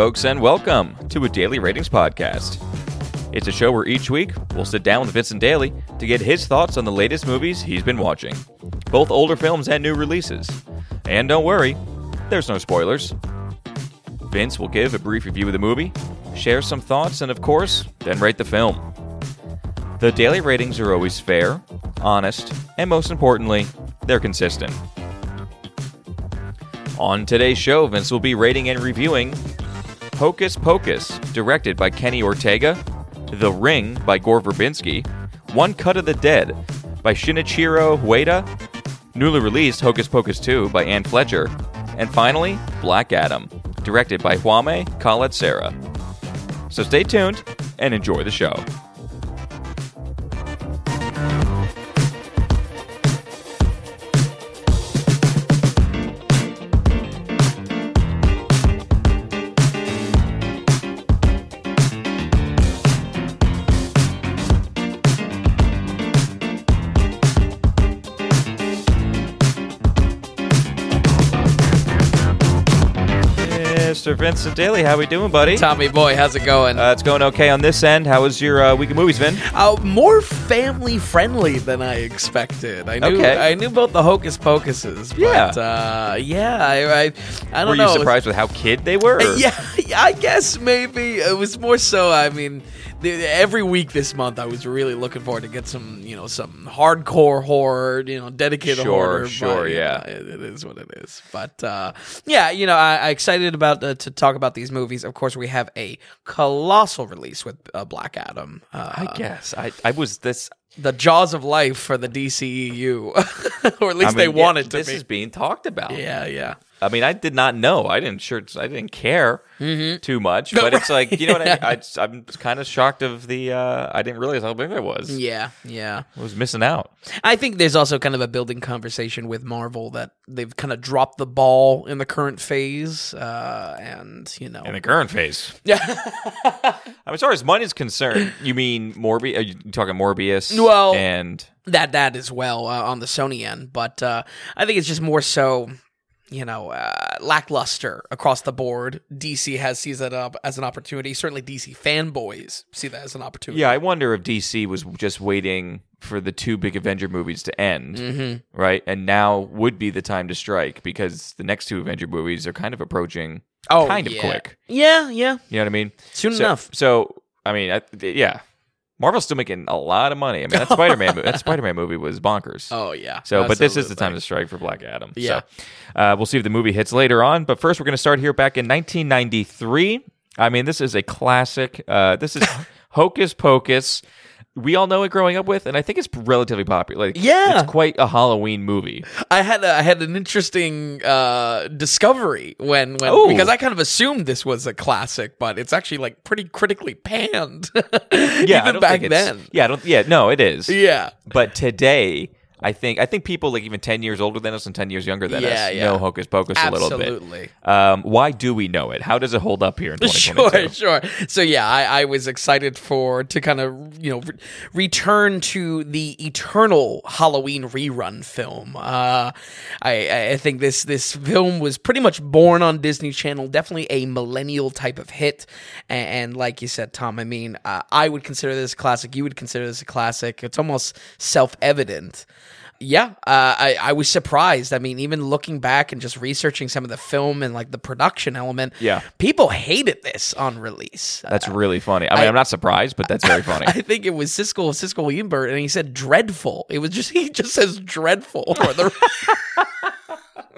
folks, and welcome to a Daily Ratings Podcast. It's a show where each week we'll sit down with Vincent Daly to get his thoughts on the latest movies he's been watching, both older films and new releases. And don't worry, there's no spoilers. Vince will give a brief review of the movie, share some thoughts, and of course, then rate the film. The daily ratings are always fair, honest, and most importantly, they're consistent. On today's show, Vince will be rating and reviewing Hocus Pocus, directed by Kenny Ortega, The Ring by Gore Verbinski, One Cut of the Dead by Shinichiro Ueda, newly released Hocus Pocus 2 by Anne Fletcher, and finally, Black Adam, directed by Kwame Khaled Serra. So stay tuned and enjoy the show. Vincent Daly, how we doing, buddy? Tommy boy, how's it going? Uh, it's going okay on this end. How was your uh, week of movies, Vin? Uh, more family friendly than I expected. I knew Okay. I knew about the Hocus Pocuses. But, Yeah. uh, yeah. I, I, I don't know. Were know. you surprised with how kid they were? Yeah, I guess maybe it was more so. I mean, every week this month, I was really looking forward to get some, you know, some hardcore horror, you know, dedicated Sure, horror. sure, but, you yeah. know, it, it is what it is. But uh, yeah, you know, I, I excited about uh, to talk about these movies. Of course, we have a colossal release with uh, Black Adam. Uh, I guess I, I was this. The jaws of life for the DCEU, or at least I they mean, yeah, want to This be. is being talked about. yeah, yeah. I mean, I did not know. I didn't sure. I didn't care Mm-hmm. too much. But it's like you know what I mean. I, I'm kind of shocked of the. Uh, I didn't realize how big it was. Yeah, yeah. I was missing out. I think there's also kind of a building conversation with Marvel that they've kind of dropped the ball in the current phase, uh, and you know, In the current phase, yeah. I mean, as far as money's concerned, you mean Morbius? Are you talking Morbius? Well- and that that as well uh, on the Sony end, but uh, I think it's just more so. You know, uh, lackluster across the board. DC has sees that up as an opportunity. Certainly, DC fanboys see that as an opportunity. yeah, I wonder if DC was just waiting for the two big Avenger movies to end, Mm-hmm. right? And now would be the time to strike because the next two Avenger movies are kind of approaching, Oh, kind of quick. Yeah, yeah. You know what I mean? Soon so, enough. So, I mean, I, yeah, Marvel's still making a lot of money. I mean, that Spider Man, that Spider Man movie was bonkers. Oh yeah. So, but this is the time to strike for Black Adam. Yeah. So, uh, we'll see if the movie hits later on. But first, we're going to start here back in 1993. I mean, this is a classic. Uh, this is Hocus Pocus. We all know it growing up with, and I think it's relatively popular. Like, Yeah. it's quite a Halloween movie. I had a, I had an interesting uh, discovery when when Oh. because I kind of assumed this was a classic, but it's actually like pretty critically panned. Yeah, even back then. Yeah, I don't. Yeah, no, it is. Yeah, But today, I think I think people like even ten years older than us and ten years younger than Yeah, us yeah. know Hocus Pocus a little bit. absolutely. Um, why do we know it? How does it hold up here in Sure, 2022? sure. So yeah, I, I was excited for to kind of you know re- return to the eternal Halloween rerun film. Uh, I I think this this film was pretty much born on Disney Channel, definitely a millennial type of hit, and, and like you said, Tom, I mean, uh, I would consider this a classic. You would consider this a classic. It's almost self evident. Yeah, uh, I I was surprised. I mean, even looking back and just researching some of the film and like the production element, Yeah. people hated this on release. That's really funny. I mean, I, am not surprised, but that's very funny. I think it was Siskel Siskel Ebert, and he said dreadful. It was just he just says dreadful. For the,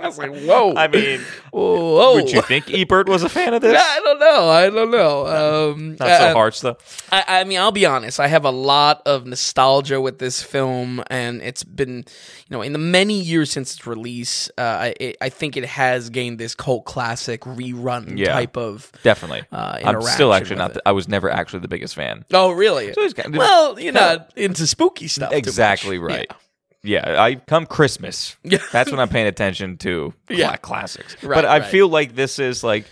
I was like, whoa. I mean, whoa. would you think Ebert was a fan of this? I don't know. I don't know. Um, Not so uh, harsh though. I, I mean, I'll be honest. I have a lot of nostalgia with this film, and it's been, you know, in the many years since its release, uh, I, it, I think it has gained this cult classic rerun Yeah. type of. Definitely. uh, I'm still actually not. The, I was never actually the biggest fan. Oh, really? it's kind of- well, you're No. not into spooky stuff. Exactly right. Yeah. I come Christmas. Yeah. That's when I'm paying attention to Yeah. classics. Right, but I right. feel like this is like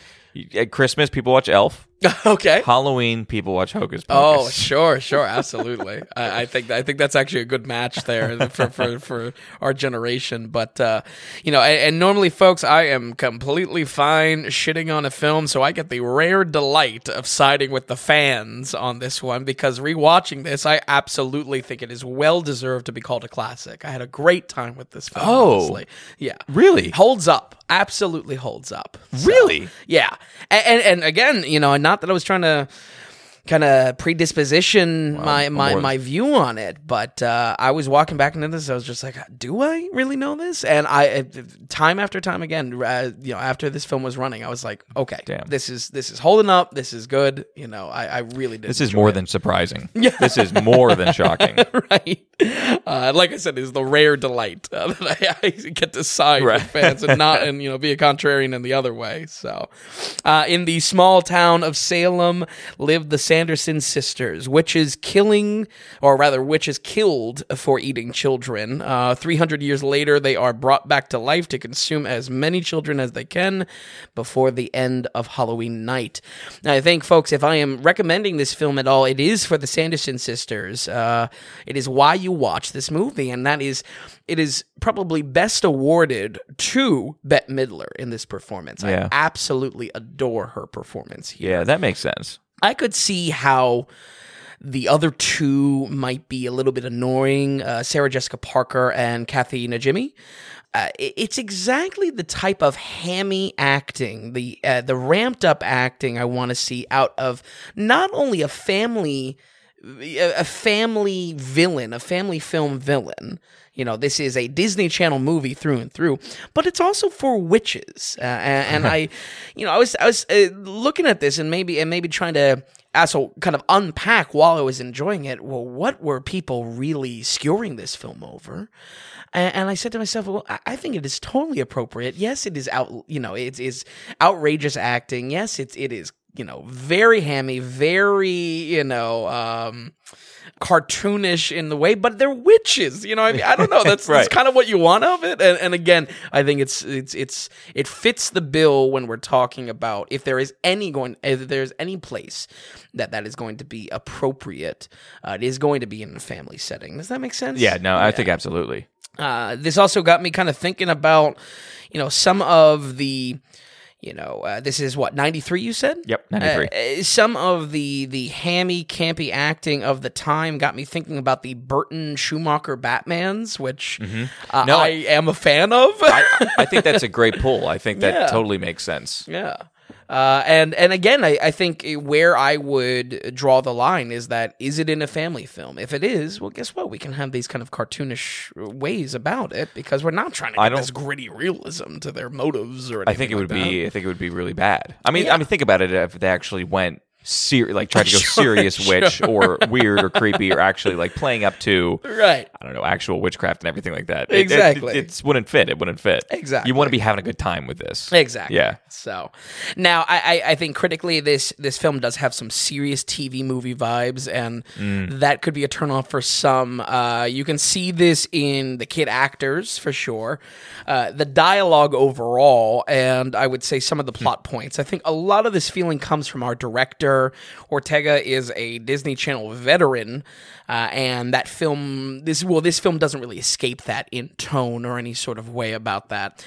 at Christmas people watch Elf. okay. Halloween people watch Hocus Pocus. Oh, sure, sure, absolutely. I, I think I think that's actually a good match there for for, for our generation. But uh, you know, and, and normally, folks, I am completely fine shitting on a film, so I get the rare delight of siding with the fans on this one because rewatching this, I absolutely think it is well deserved to be called a classic. I had a great time with this film. Oh. honestly. yeah, Really? holds up. Absolutely holds up. So, Really? yeah. And, and and again, you know, not that I was trying to kind of predisposition my my, more- my view on it, but uh, I was walking back into this. I was just like, do I really know this? And I, time after time again, uh, you know, after this film was running, I was like, okay, Damn. this is this is holding up. This is good. You know, I, I really did. This is more it. than surprising. Yeah. This is more than shocking. right. Uh, like I said, is the rare delight uh, that I, I get to side Right. with fans and not, and you know, be a contrarian in the other way. So, uh, in the small town of Salem lived the Sanderson sisters, witches killing, or rather, witches killed for eating children. Uh, Three hundred years later, they are brought back to life to consume as many children as they can before the end of Halloween night. Now, I think, folks, if I am recommending this film at all, it is for the Sanderson sisters. Uh, it is why you watch this movie, and that is, it is probably best awarded to Bette Midler in this performance. Yeah. I absolutely adore her performance here. Yeah, that makes sense. I could see how the other two might be a little bit annoying uh, Sarah Jessica Parker and Kathy Najimy. Uh, it's exactly the type of hammy acting, the uh, the ramped up acting I want to see out of not only a family a family villain, a family film villain. You know, this is a Disney Channel movie through and through, but it's also for witches. Uh, and, and I, you know, I was I was uh, looking at this and maybe and maybe trying to also kind of unpack while I was enjoying it. Well, what were people really skewering this film over? And, and I said to myself, well, I, I think it is totally appropriate. Yes, it is out. You know, it is outrageous acting. Yes, it's it is you know very hammy, very you know. um cartoonish in the way, but they're witches. You know, I mean, I don't know. That's, that's kind of what you want of it. And, and again, I think it's it's it's it fits the bill when we're talking about if there is any going if there's any place that that is going to be appropriate, uh, it is going to be in a family setting. Does that make sense? Yeah, no, I think absolutely. Uh, this also got me kind of thinking about, you know, some of the, you know, uh, this is what ninety three. You said. Yep, 93. Uh, some of the the hammy, campy acting of the time got me thinking about the Burton Schumacher Batmans, which uh, Mm-hmm. No, I, I- am a fan of. I, I think that's a great pull. I think that Yeah. totally makes sense. Yeah. Uh, and and again, I, I think where I would draw the line is that is it in a family film? If it is, well, guess what? We can have these kind of cartoonish ways about it because we're not trying to I get this gritty realism to their motives or. I think it would anything like be. I think it would be really bad. I mean, Yeah. I mean, think about it. If they actually went ser- like tried to go Sure, serious witch or weird or creepy or actually like playing up to right. I don't know actual witchcraft and everything like that. It- it- Exactly. It, it, wouldn't fit. It wouldn't fit. Exactly. You want to be having a good time with this. Exactly. Yeah. So now I, I, I think critically this this film does have some serious TV movie vibes, and Mm. that could be a turnoff for some. Uh, you can see this in the kid actors for sure, uh, the dialogue overall, and I would say some of the plot points. I think a lot of this feeling comes from our director. Ortega is a Disney Channel veteran. Uh, and that film, this well, this film doesn't really escape that in tone or any sort of way about that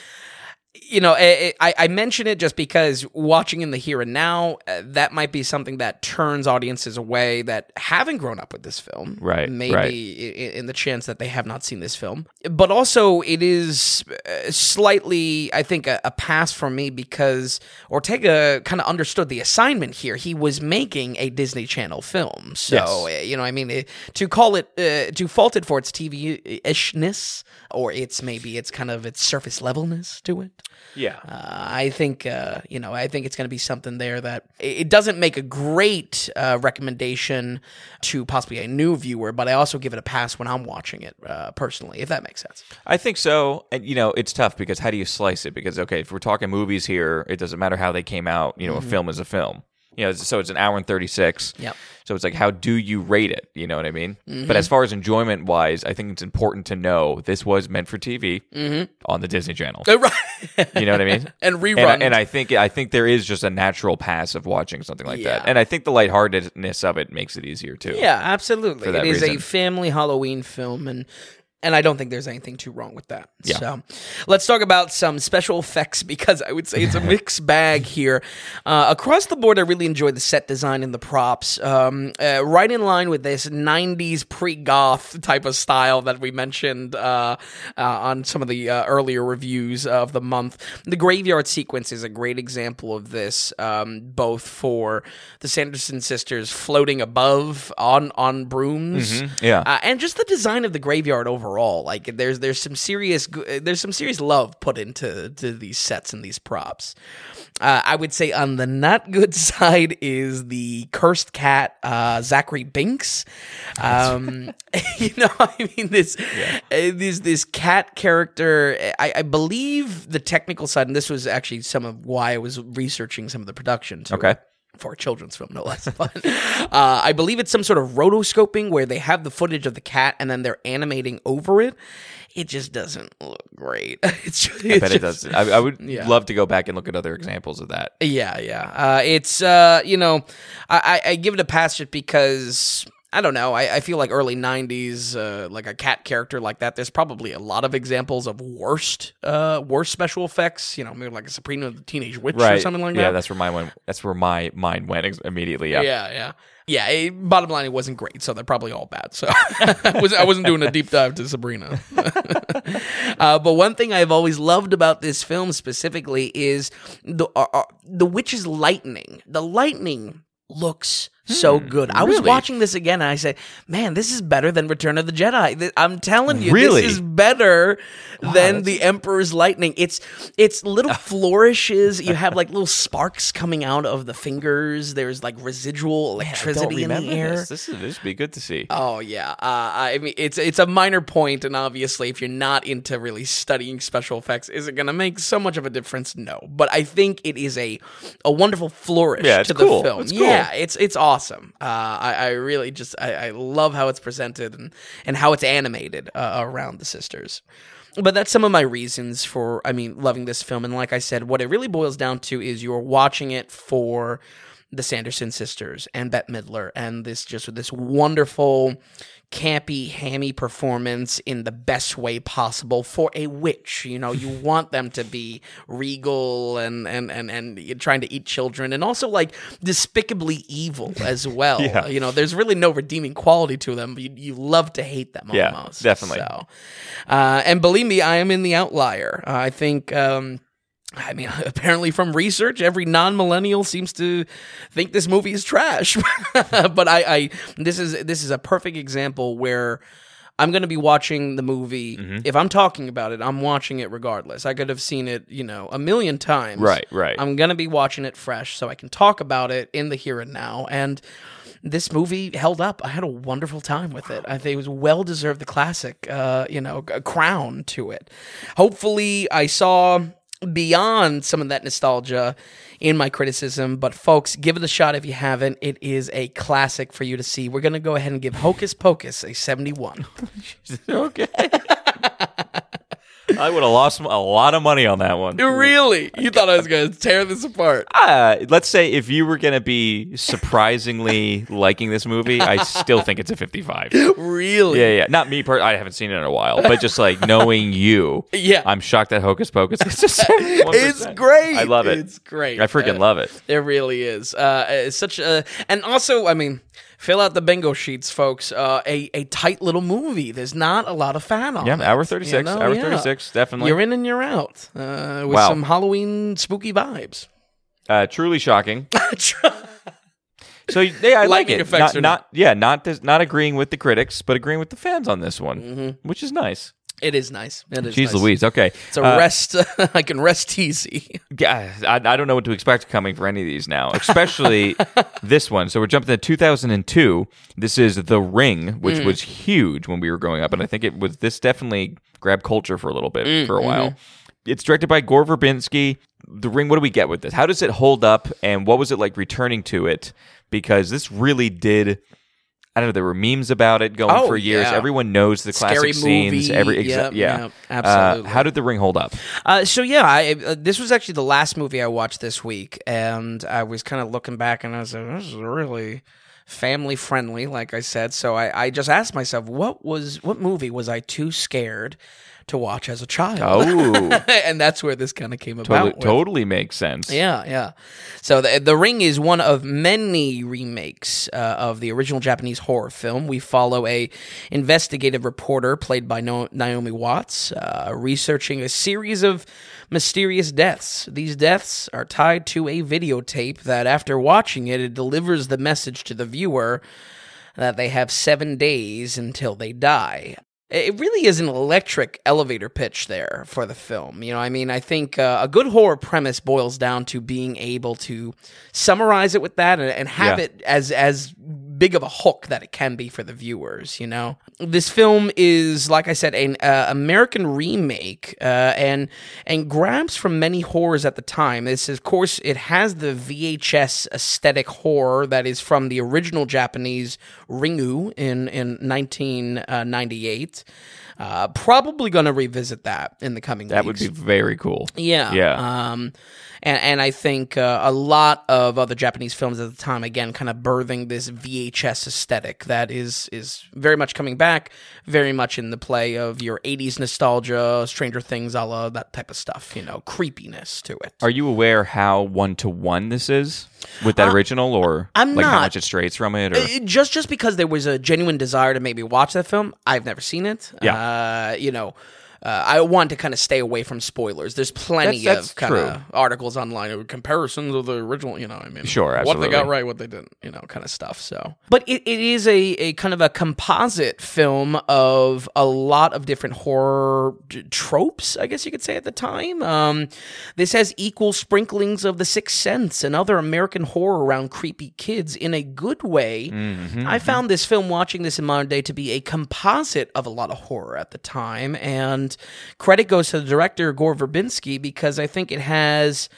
you know, I, I I mention it just because watching in the here and now, uh, that might be something that turns audiences away that haven't grown up with this film. Right, Maybe right. in the chance that they have not seen this film. But also, it is slightly, I think, a, a pass for me because Ortega kind of understood the assignment here. He was making a Disney Channel film. So, Yes. you know, I mean, to call it, uh, to fault it for its TV ishness or its maybe it's kind of its surface levelness to it. Yeah. Uh, I think uh, you know. I think it's going to be something there that it doesn't make a great uh, recommendation to possibly a new viewer, but I also give it a pass when I'm watching it uh, personally, if that makes sense. I think so. And you know, it's tough because how do you slice it? Because okay, if we're talking movies here, it doesn't matter how they came out. You know, Mm-hmm. a film is a film. You know, so it's an hour and 36. Yep. So it's like, how do you rate it? You know what I mean? But as far as enjoyment wise, I think it's important to know this was meant for TV on the Disney Channel. Uh, right. You know what I mean? and and, rerun. and I think I think there is just a natural pass of watching something like Yeah. that, and I think the lightheartedness of it makes it easier too. Yeah, absolutely. It is a family Halloween film and and I don't think there's anything too wrong with that. Yeah. So let's talk about some special effects because I would say it's a mixed bag here. Uh, across the board, I really enjoyed the set design and the props. Um, uh, right in line with this 90s pre goth type of style that we mentioned uh, uh, on some of the uh, earlier reviews of the month. The graveyard sequence is a great example of this, um, both for the Sanderson sisters floating above on, on brooms. Yeah. Uh, and just the design of the graveyard overall like there's there's some serious there's some serious love put into to these sets and these props. Uh, i would say on the not good side is the cursed cat uh, zachary Binx. Um, you know i mean this uh, this this cat character I, I believe the technical side and this was actually some of why i was researching some of the production Okay. For a children's film, no less. But uh, I believe it's some sort of rotoscoping where they have the footage of the cat and then they're animating over it. It just doesn't look great. It's, I it's bet it just- does. I, I would Yeah. love to go back and look at other examples of that. Yeah, yeah. Uh, it's uh, you know, I, I I give it a pass just because I don't know. I, I feel like early '90s, uh, like a cat character like that. There's probably a lot of examples of worst, uh, worst special effects. You know, maybe like a Sabrina the Teenage Witch or something like that. Yeah, that's where my went. That's where my mind went ex- immediately. Yeah. Yeah, yeah. Yeah, it, bottom line, it wasn't great, so they're probably all bad. So I, was, I wasn't doing a deep dive to Sabrina. uh, but one thing I've always loved about this film specifically is the uh, uh, the witch's lightning. The lightning looks so good. I was really? watching this again and I said, "Man, this is better than Return of the Jedi." Th- I'm telling you, Really? this is better than the Emperor's lightning. It's it's little flourishes. You have like little sparks coming out of the fingers. There's like residual electricity in the air. this. This is this would be good to see. Oh yeah, uh, I mean it's it's a minor point, and obviously, if you're not into really studying special effects, is it going to make so much of a difference? No, but I think it is a a wonderful flourish Yeah, it's to cool. the film. It's cool. Yeah, it's it's awesome. Uh, I, I really just I, I love how it's presented and and how it's animated uh, around the sisters. But that's some of my reasons for I mean loving this film, and like I said, what it really boils down to is you're watching it for the Sanderson sisters and Bette Midler and this just this wonderful campy hammy performance in the best way possible for a witch you know you want them to be regal and and and and trying to eat children and also like despicably evil as well Yeah. you know there's really no redeeming quality to them you, you love to hate them Yeah, almost definitely. so uh, and believe me i am in the outlier uh, i think um I mean, apparently from research, every non-millennial seems to think this movie is trash. but I, I, this is this is a perfect example where I'm going to be watching the movie. Mm-hmm. If I'm talking about it, I'm watching it regardless. I could have seen it, you know, a million times. Right, right. I'm going to be watching it fresh, so I can talk about it in the here and now. And this movie held up. I had a wonderful time with it. I think it was well deserved the classic, uh, you know, crown to it. Hopefully, I saw beyond some of that nostalgia in my criticism, but folks, give it a shot if you haven't. It is a classic for you to see. We're going to go ahead and give Hocus Pocus a 71. okay. I would have lost a lot of money on that one. really? You thought I was going to tear this apart? Uh, let's say if you were going to be surprisingly liking this movie, I still think it's a 55. Really? Yeah, yeah. Not me, per- I haven't seen it in a while, but just like knowing you, Yeah. I'm shocked that Hocus Pocus is a 71%. It's great. I love it. It's great. I freaking Uh, love it. It really is. Uh, it's such a, and also, I mean, fill out the bingo sheets, folks. Uh, a a tight little movie. There's not a lot of fan on. Yeah, it, hour 36. you know? hour Yeah. 36, definitely. You're in and you're out uh, with Wow. some Halloween spooky vibes. Uh, truly shocking. So yeah, I like it. effects Not, not yeah, not dis- not agreeing with the critics, but agreeing with the fans on this one, Mm-hmm. which is nice. It is nice. It is. Jeez nice. Louise. Okay, It's a Uh, rest. I can rest easy. Yeah, I, I don't know what to expect coming for any of these now, especially this one. So we're jumping to 2002. This is The Ring, which Mm. was huge when we were growing up, and I think it was this definitely grabbed culture for a little bit Mm, for a while. mm-hmm. it's directed by Gore Verbinski. The Ring. What do we get with this? How does it hold up? And what was it like returning to it? Because this really did. I don't know. There were memes about it going Oh, for years. yeah. Everyone knows the Scary classic scenes. movie. Every exa- Yep, yeah, yep, absolutely. Uh, how did the Ring hold up? Uh, so yeah, I, uh, this was actually the last movie I watched this week, and I was kind of looking back, and I was like, "This is really family friendly," like I said. So I, I just asked myself, what was what movie was I too scared to watch as a child? Oh, and that's where this kind of came totally, about. with- totally makes sense. Yeah, yeah. So the the Ring is one of many remakes uh, of the original Japanese horror film. We follow a investigative reporter played by no- Naomi Watts, uh, researching a series of mysterious deaths. These deaths are tied to a videotape that, after watching it, it delivers the message to the viewer that they have seven days until they die. It really is an electric elevator pitch there for the film. You know, I mean, I think uh, a good horror premise boils down to being able to summarize it with that and, and have Yeah. it as as big of a hook that it can be for the viewers. You know, this film is, like I said, an uh, American remake uh, and and grabs from many horrors at the time. This, of course, it has the VHS aesthetic horror that is from the original Japanese Ringu in in 1998. Uh, probably going to revisit that in the coming That weeks. would be very cool. Yeah. Yeah. Um, and, and I think uh, a lot of other Japanese films at the time, again, kind of birthing this VHS aesthetic that is is very much coming back, very much in the play of your 80s nostalgia, Stranger Things, a la that type of stuff, you know, creepiness to it. Are you aware how one to one this is with that original, or Uh, I'm like how much it strays from it? Or It- just just because there was a genuine desire to maybe watch that film, I've never seen it. Yeah. Uh, you know, uh, I want to kind of stay away from spoilers. There's plenty That's- that's of kind of articles online of comparisons of the original. You know, I mean, Sure, absolutely. what they got right, what they didn't, you know, kind of stuff. So, but it, it is a, a kind of a composite film of a lot of different horror tropes, I guess you could say at the time. Um, this has equal sprinklings of The Sixth Sense and other American horror around creepy kids in a good way. Mm-hmm, I found this film, watching this in modern day, to be a composite of a lot of horror at the time. And credit goes to the director, Gore Verbinski, because I think it has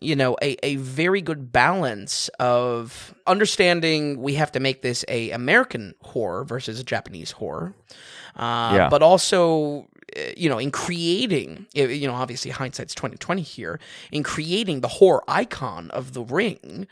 you know a, a very good balance of understanding we have to make this a american horror versus a japanese horror uh, Yeah. but also you know in creating uh, you know obviously hindsight's 2020 here in creating the horror icon of the ring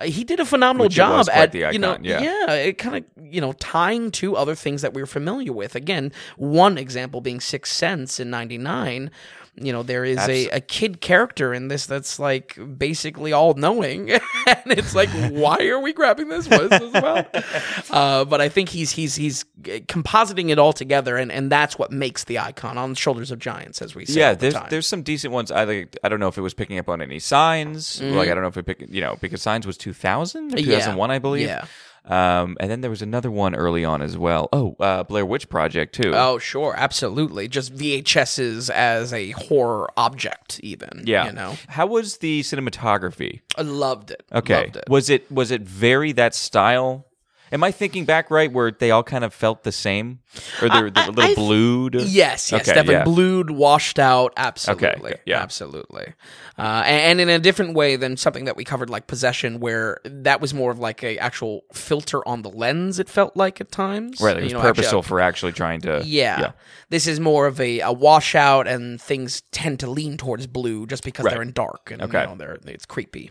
uh, he did a phenomenal Which job at the you know yeah. yeah it kind of you know tying to other things that we are familiar with again one example being sixth sense in 99 you know there is a, a kid character in this that's like basically all knowing and it's like why are we grabbing this what is this about uh, but i think he's he's he's compositing it all together and and that's what makes the icon on the shoulders of giants as we say yeah, all the there's time. there's some decent ones. I like, I don't know if it was picking up on any signs. Mm-hmm. Like I don't know if it picked you know because signs was 2000 or 2001 I believe. Yeah. Um, and then there was another one early on as well. Oh, uh, Blair Witch Project too. Oh, sure, absolutely. Just VHSs as a horror object, even. yeah. you know, How was the cinematography? I loved it. Okay. loved it. Was it was it very that style? Am I thinking back right where they all kind of felt the same, or they're, they're a little I- blued? Yes, yes, Okay, definitely yeah. blued, washed out. Absolutely, okay, yeah. absolutely. Uh, and, and in a different way than something that we covered, like possession, where that was more of like a actual filter on the lens. It felt like at times, Right, it was You know, actually, purposeful for actually trying to. Yeah. This is more of a, a washout, and things tend to lean towards blue just because they're in dark and Okay. you know, they're it's creepy.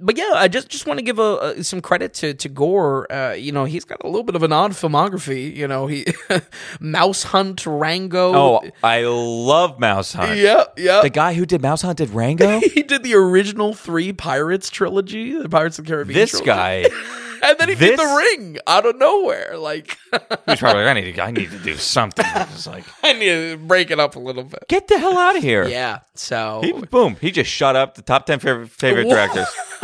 But yeah, I just just want to give a, a, some credit to to Gore. Uh, you know, he's got a little bit of an odd filmography. You know, he Mouse Hunt, Rango. Oh, I love Mouse Hunt. yeah, yeah. The guy who did Mouse Hunt did Rango. he did the original three Pirates trilogy, the Pirates of the Caribbean. this trilogy. guy, and then he did the Ring out of nowhere. Like, he's probably like, I need to, I need to do something. It's like, I need to break it up a little bit. get the hell out of here. Yeah. So He, boom, he just shut up the top 10 favorite, favorite directors.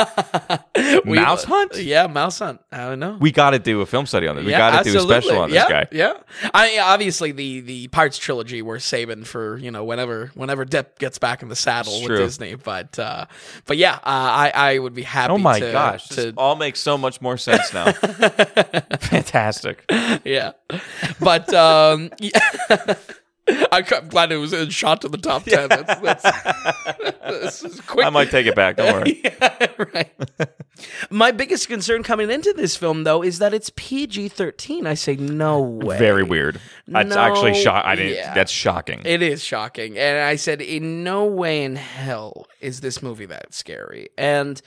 We- Mouse Hunt? Yeah, Mouse Hunt. I don't know. We got to do a film study on this. We got to do a special on this yeah, guy. Yeah, I obviously the the Pirates trilogy we're saving for you know whenever whenever Depp gets back in the saddle with. Disney. But uh, but yeah, uh, I I would be happy. Oh my to, gosh, to this all makes so much more sense now. Fantastic. yeah, but um, yeah. I'm glad it was a shot to the top ten. That's, that's, this is quick. I might take it back. Don't worry. yeah, right. My biggest concern coming into this film, though, is that it's PG thirteen. I say no way. Very weird. That's No, actually shock. I didn't. yeah. That's shocking. It is shocking. And I said, in no way in hell is this movie that scary. And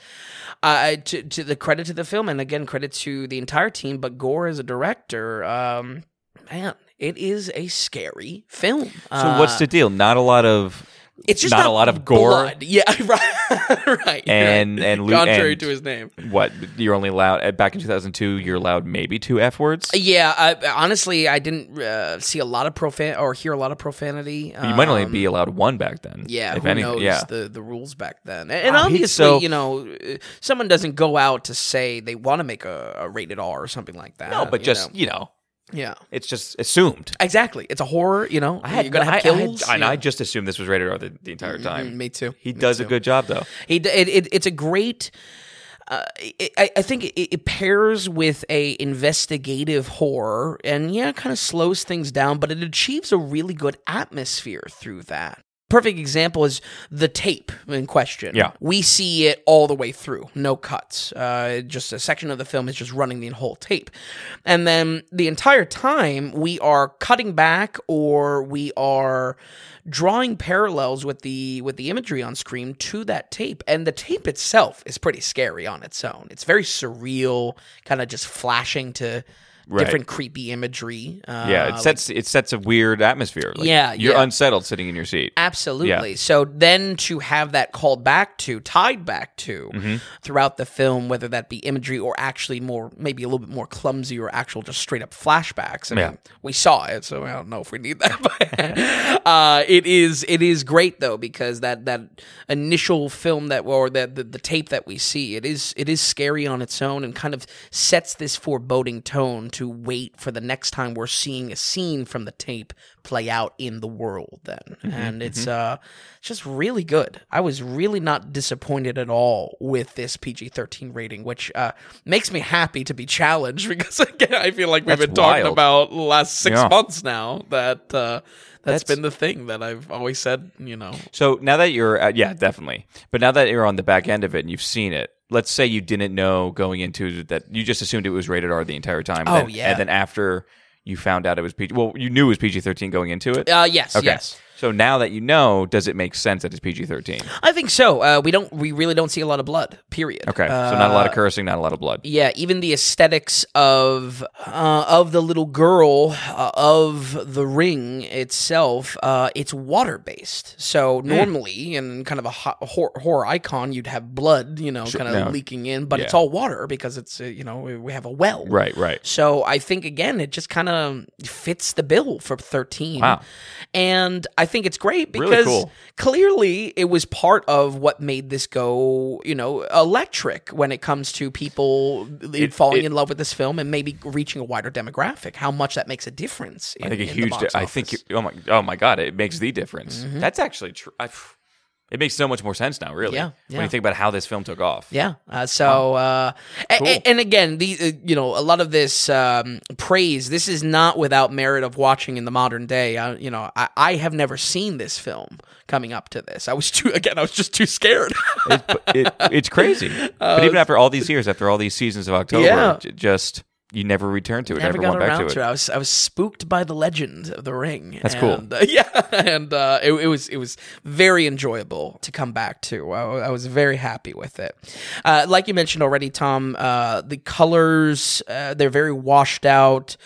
uh, to, to the credit to the film, and again, credit to the entire team, but Gore as a director, um, man, it is a scary film. so what's the deal? Not a lot of It's just not a lot of gore? blood. Yeah, right, right. And- right. and Lu- contrary and- to his name. what you're only allowed uh, back in 2002. You're allowed maybe two f words. Yeah, I, honestly, I didn't uh, see a lot of profan or hear a lot of profanity. You might only Um, be allowed one back then. Yeah, if who anything. knows Yeah. the, the rules back then? And, and Wow, obviously, so- you know, uh, someone doesn't go out to say they want to make a, a rated R or something like that. no, but you just know. you know, yeah, it's just assumed. exactly. It's a horror. You know, I had, you're gonna have I, kills. I, had, I, I just assumed this was rated R the, the entire time. Mm, me too. He Me does a good job though. He it, it, it's a great. Uh, it, I, I think it, it pairs with a investigative horror, and yeah, kind of slows things down, but it achieves a really good atmosphere through that. Perfect example is the tape in question. Yeah. we see it all the way through, no cuts. Uh, just a section of the film is just running the whole tape, and then the entire time we are cutting back or we are drawing parallels with the with the imagery on screen to that tape and the tape itself is pretty scary on its own it's very surreal kind of just flashing to Right. different creepy imagery uh, Yeah, it like- sets it sets a weird atmosphere. Like, Yeah, you're yeah. unsettled sitting in your seat. Absolutely. Yeah. So then to have that called back to, tied back to Mm-hmm. throughout the film, whether that be imagery or actually more, maybe a little bit more clumsy or actual just straight up flashbacks. I mean, Yeah. we saw it, so I don't know if we need that. But uh, it is it is great though because that that initial film that or the, the the tape that we see it is it is scary on its own and kind of sets this foreboding tone to wait for the next time we're seeing a scene from the tape play out in the world then and it's uh just really good i was really not disappointed at all with this pg-13 rating which uh makes me happy to be challenged because again i feel like we've That's been talking wild. about the last six Yeah. months now that uh That's- that's been the thing that i've always said you know So now that you're, uh, yeah, definitely. But now that you're on the back end of it and you've seen it, let's say you didn't know going into that, you just assumed it was rated R the entire time. Oh, then- yeah. And then after you found out it was PG, well, you knew it was PG 13 going into it. uh yes okay. yes So now that you know, does it make sense that it's PG 13? i think so uh we don't we really don't see a lot of blood period Okay. so not a lot of Uh, cursing, not a lot of blood. yeah, even the aesthetics of uh, of the little girl uh, of the ring itself, uh, it's water based. So Hmm. normally, in kind of a ho- hor- horror icon, you'd have blood, you know, kind of no. leaking in, but it's all water because it's uh, you know we- have a well. Right, right. So I think again, it just kind of fits the bill for 13. Wow. And I think it's great Really because cool. clearly it was part of what made this go, you know, electric when it comes to people It- falling it- in love with this film and maybe reaching a wider demographic. How much that makes a difference. In, I think a huge. Di- I think. you- Oh my. Oh my God! It makes the difference. Mm-hmm. That's actually true. I, it makes so much more sense now. Really. Yeah, When you think about how this film took off. Yeah. Uh, so, uh, Cool. a- and again, the uh, you know a lot of this um, praise. This is not without merit of watching in the modern day. I, you know, I, I have never seen this film coming up to this. I was too again. I was just too scared. It, it, it's crazy. but even after all these years, after all these seasons of October, Yeah. j- just you never returned to it. never Never, got went back around to to it. it. I was I was spooked by the legend of the ring. That's cool. Uh, yeah, and uh, it, it was it was very enjoyable to come back to. I, I was very happy with it. Uh, like you mentioned already, Tom, uh, the colors uh, they're very washed out.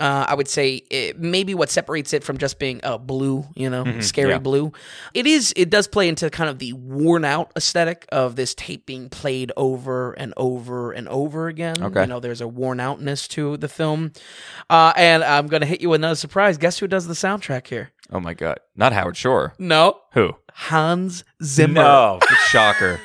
Uh, I would say it, maybe what separates it from just being a blue, you know, scary Mm-hmm. yeah. blue. It is. It does play into kind of the worn out aesthetic of this tape being played over and over and over again. Okay. You know, there's a worn outness to the film. Uh, and I'm gonna hit you with another surprise. Guess who does the soundtrack here? Oh my god! Not Howard Shore. No, Who? Hans Zimmer. No, shocker.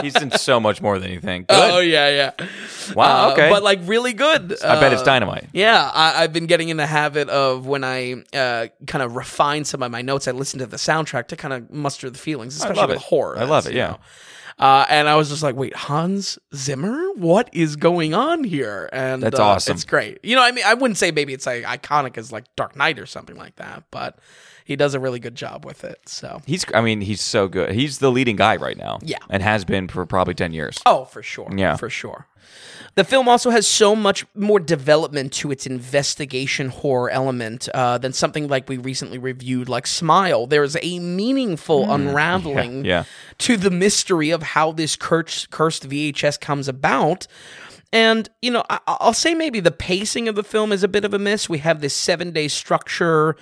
He's in so much more than you think. Good. Oh yeah, yeah. Wow, Uh, okay. but like really good. I bet it's Uh, dynamite. Yeah, I, I've been getting in the habit of when I uh, kind of refine some of my notes, I listen to the soundtrack to kind of muster the feelings, especially with it. horror. I love it, yeah. know. Uh, and I was just like, wait, Hans Zimmer? What is going on here? And That's uh, awesome. It's great. You know, I mean, I wouldn't say maybe it's like iconic as like Dark Knight or something like that, but he does a really good job with it. So. He's, I mean, he's so good. He's the leading guy right now. Yeah. And has been for probably 10 years. Oh, for sure. Yeah. For sure. The film also has so much more development to its investigation horror element uh, than something like we recently reviewed, like Smile. There's a meaningful unraveling Hmm. yeah. to the mystery of how this cursed, cursed VHS comes about. And, you know, I, I'll say maybe the pacing of the film is a bit of a miss. We have this seven day structure,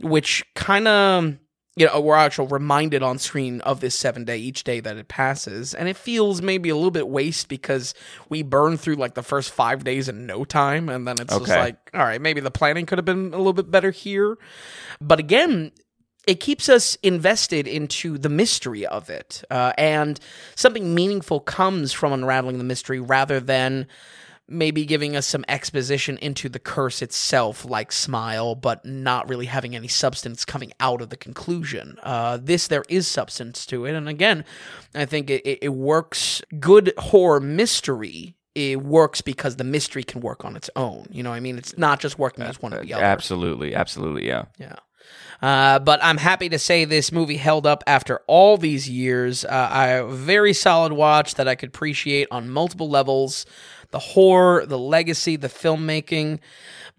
which kind of you know, we're actually reminded on screen of this seven day each day that it passes. And it feels maybe a little bit waste because we burn through like the first five days in no time. And then it's just like, all right, maybe the planning could have been a little bit better here. But again, it keeps us invested into the mystery of it. Uh, and something meaningful comes from unraveling the mystery rather than maybe giving us some exposition into the curse itself, like Smile, but not really having any substance coming out of the conclusion. Uh, this, there is substance to it. And again, I think it, it, works good horror mystery. It works because the mystery can work on its own. You know what I mean? It's not just working as one or the other. Absolutely. Absolutely. Yeah. Yeah. Uh, but I'm happy to say this movie held up after all these years. Uh, a very solid watch that I could appreciate on multiple levels the horror, the legacy, the filmmaking,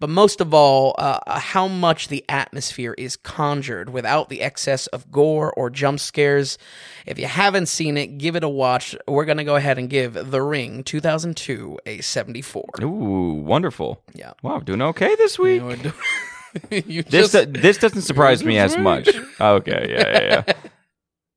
but most of all, uh, how much the atmosphere is conjured without the excess of gore or jump scares. If you haven't seen it, give it a watch. We're going to go ahead and give The Ring 2002 a 74. Ooh, wonderful. Yeah. Wow, doing okay this week. You know, you This just- this doesn't surprise me as much. Okay, yeah, yeah, yeah.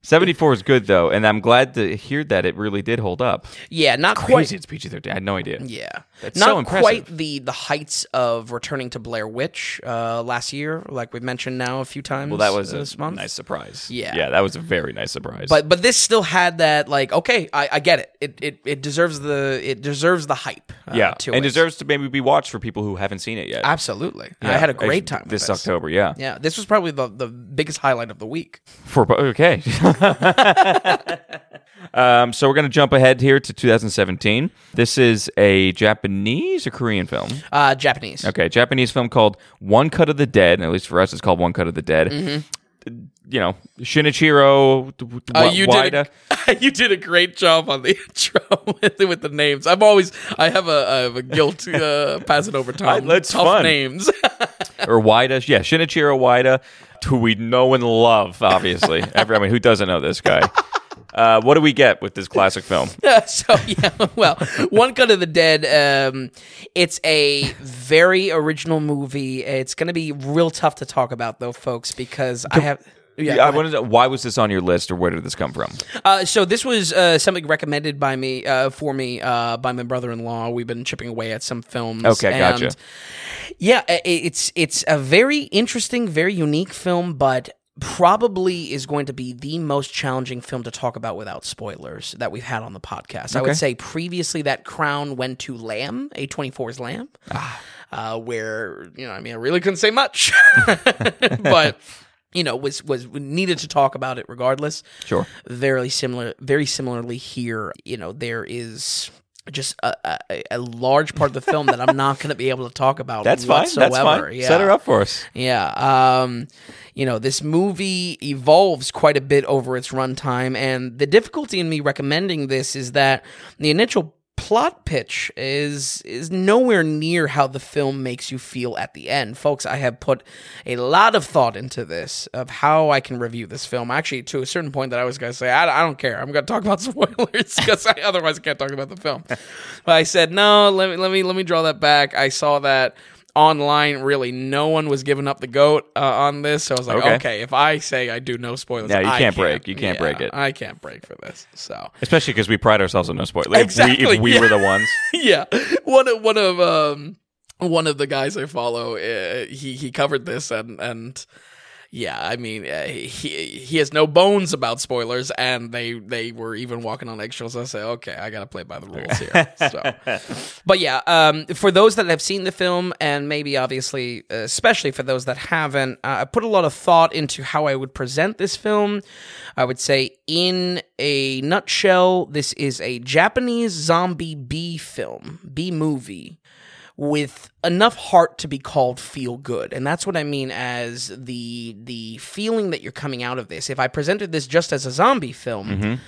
74 is good though, and I'm glad to hear that it really did hold up. yeah, not Crazy, quite. it's PG-13. I had no idea. Yeah, That's not so impressive. quite the the heights of returning to Blair Witch uh, last year, like we've mentioned now a few times. Well, that was this a month. nice surprise. Yeah. yeah, that was a very nice surprise. But but this still had that like okay, I, I get it. It it it deserves the it deserves the hype. Uh, yeah, to and it. deserves to maybe be watched for people who haven't seen it yet. absolutely. I had a great time with this, this. October. Yeah, Yeah, this was probably the the biggest highlight of the week. for okay. um, so we're gonna jump ahead here to 2017. This is a Japanese or Korean film. Uh, Japanese. Okay, Japanese film called One Cut of the Dead. At least for us, it's called One Cut of the Dead. You know, Shinichiro Mm-hmm. Uh, you did Waida. a, you did a great job on the intro with, with the names. I'm always I have a I have a guilt uh, pass it over time. that's Tough fun. names. or Waida. Yeah, Shinichiro Waida, who we know and love, obviously. Every, I mean, who doesn't know this guy? Uh, what do we get with this classic film? so yeah, well, One Cut of the Dead. Um, it's a very original movie. It's going to be real tough to talk about though, folks, because I have. Yeah, go I wanted to, why was this on your list, or where did this come from? Uh, so this was uh, something recommended by me uh, for me uh, by my brother-in-law. We've been chipping away at some films. Okay, gotcha. Yeah, it's it's a very interesting, very unique film, but probably is going to be the most challenging film to talk about without spoilers that we've had on the podcast. I would say previously that crown went to Lamb, A24's Lamb, Ah. uh, where you know, I mean, I really couldn't say much, but you know, was was needed to talk about it regardless Sure. very similar very similarly here you know there is just a, a, a large part of the film that i'm not going to be able to talk about That's fine. That's fine. yeah Set her up for us. yeah um you know this movie evolves quite a bit over its runtime and the difficulty in me recommending this is that the initial plot pitch is is nowhere near how the film makes you feel at the end. Folks i have put a lot of thought into this of how i can review this film. Actually to a certain point that i was going to say I, I don't care. I'm going to talk about spoilers because I, otherwise can't talk about the film. But i said no let me let me let me draw that back. I saw that online really no one was giving up the goat uh, on this so i was like Okay. okay. if i say i do no spoilers Yeah, you I can't break. You can't Yeah, break it. i can't break for this so Especially because we pride ourselves on no spoilers. If we- Exactly, If we, yeah. were the ones. yeah one of one of um one of the guys i follow uh, he he covered this and and yeah, I mean, uh, he he has no bones about spoilers, and they they were even walking on eggshells. I say, okay, I gotta play by the rules here. so, but yeah, um, for those that have seen the film, and maybe obviously, uh, especially for those that haven't, uh, I put a lot of thought into how I would present this film. I would say, in a nutshell, this is a Japanese zombie B film, B movie with enough heart to be called feel good. And that's what i mean as the the feeling that you're coming out of this. If i presented this just as a zombie film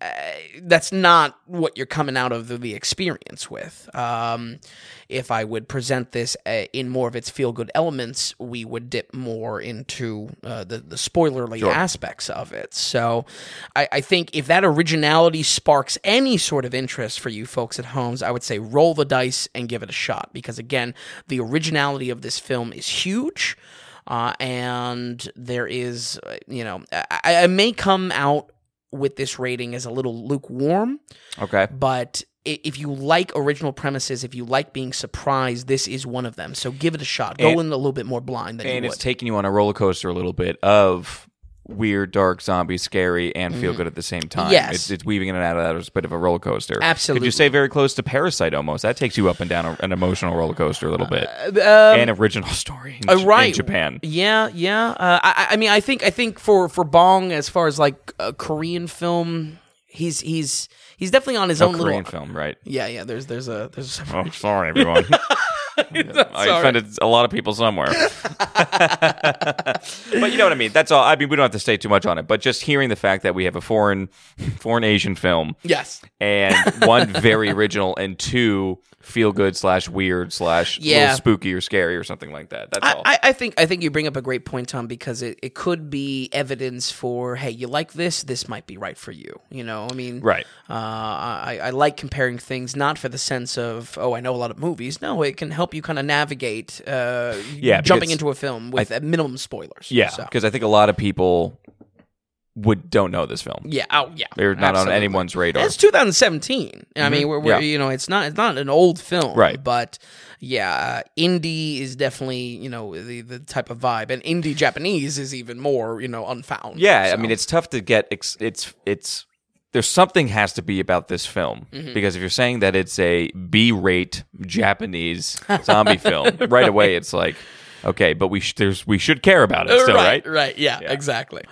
uh, that's not what you're coming out of the, the experience with. Um, if I would present this uh, in more of its feel good elements, we would dip more into uh, the the spoilerly aspects of it. So, I, I think if that originality sparks any sort of interest for you folks at homes, I would say roll the dice and give it a shot because again, the originality of this film is huge. Uh, and there is, uh, you know, I, I may come out with this rating as a little lukewarm, Okay. but if you like original premises, if you like being surprised, this is one of them. So give it a shot. Go And- in a little bit more blind than And it's taking you on a roller coaster a little bit of weird, dark, zombie, scary, and feel good at the same time. Mm-hmm. Yes. It's, it's weaving in and out of that as a bit of a roller coaster. Absolutely, Could you say very close to Parasite almost? That takes you up and down a, an emotional roller coaster a little bit. Um, and original story in, uh, right. in Japan. Yeah, yeah. Uh, I, I mean, I think, I think for for Bong, as far as like a Korean film, he's he's he's definitely on his own Korean little. film, right? Yeah, yeah. There's there's a there's. A, Oh, sorry, everyone. I offended a lot of people somewhere. but you know what I mean. That's all. I mean, we don't have to stay too much on it. But just hearing the fact that we have a foreign, foreign Asian film, yes. and one very original, and two feel good slash weird slash Yeah. little spooky or scary or something like that. That's all. I, I- I think I think you bring up a great point, Tom, because it, it could be evidence for hey, you like this, this might be right for you. You know, I mean, Right. Uh, I, I like comparing things not for the sense of oh, I know a lot of movies. No, it can help you kind of navigate uh, Yeah, jumping into a film with at minimum spoilers. yeah, So, because I think a lot of people would don't know this film. yeah, oh yeah, They're not absolutely. on anyone's radar. It's 2017. I mean, we're, we're Yeah. you know, it's not it's not an old film, Right. But yeah, uh, indie is definitely you know the the type of vibe, and indie Japanese is even more you know unfound. Yeah, I mean, it's tough to get. Ex- it's it's there's something has to be about this film Mm-hmm. because if you're saying that it's a B-rate Japanese zombie film, right away it's like, okay, but we sh- there's we should care about it still, right? right, yeah, exactly.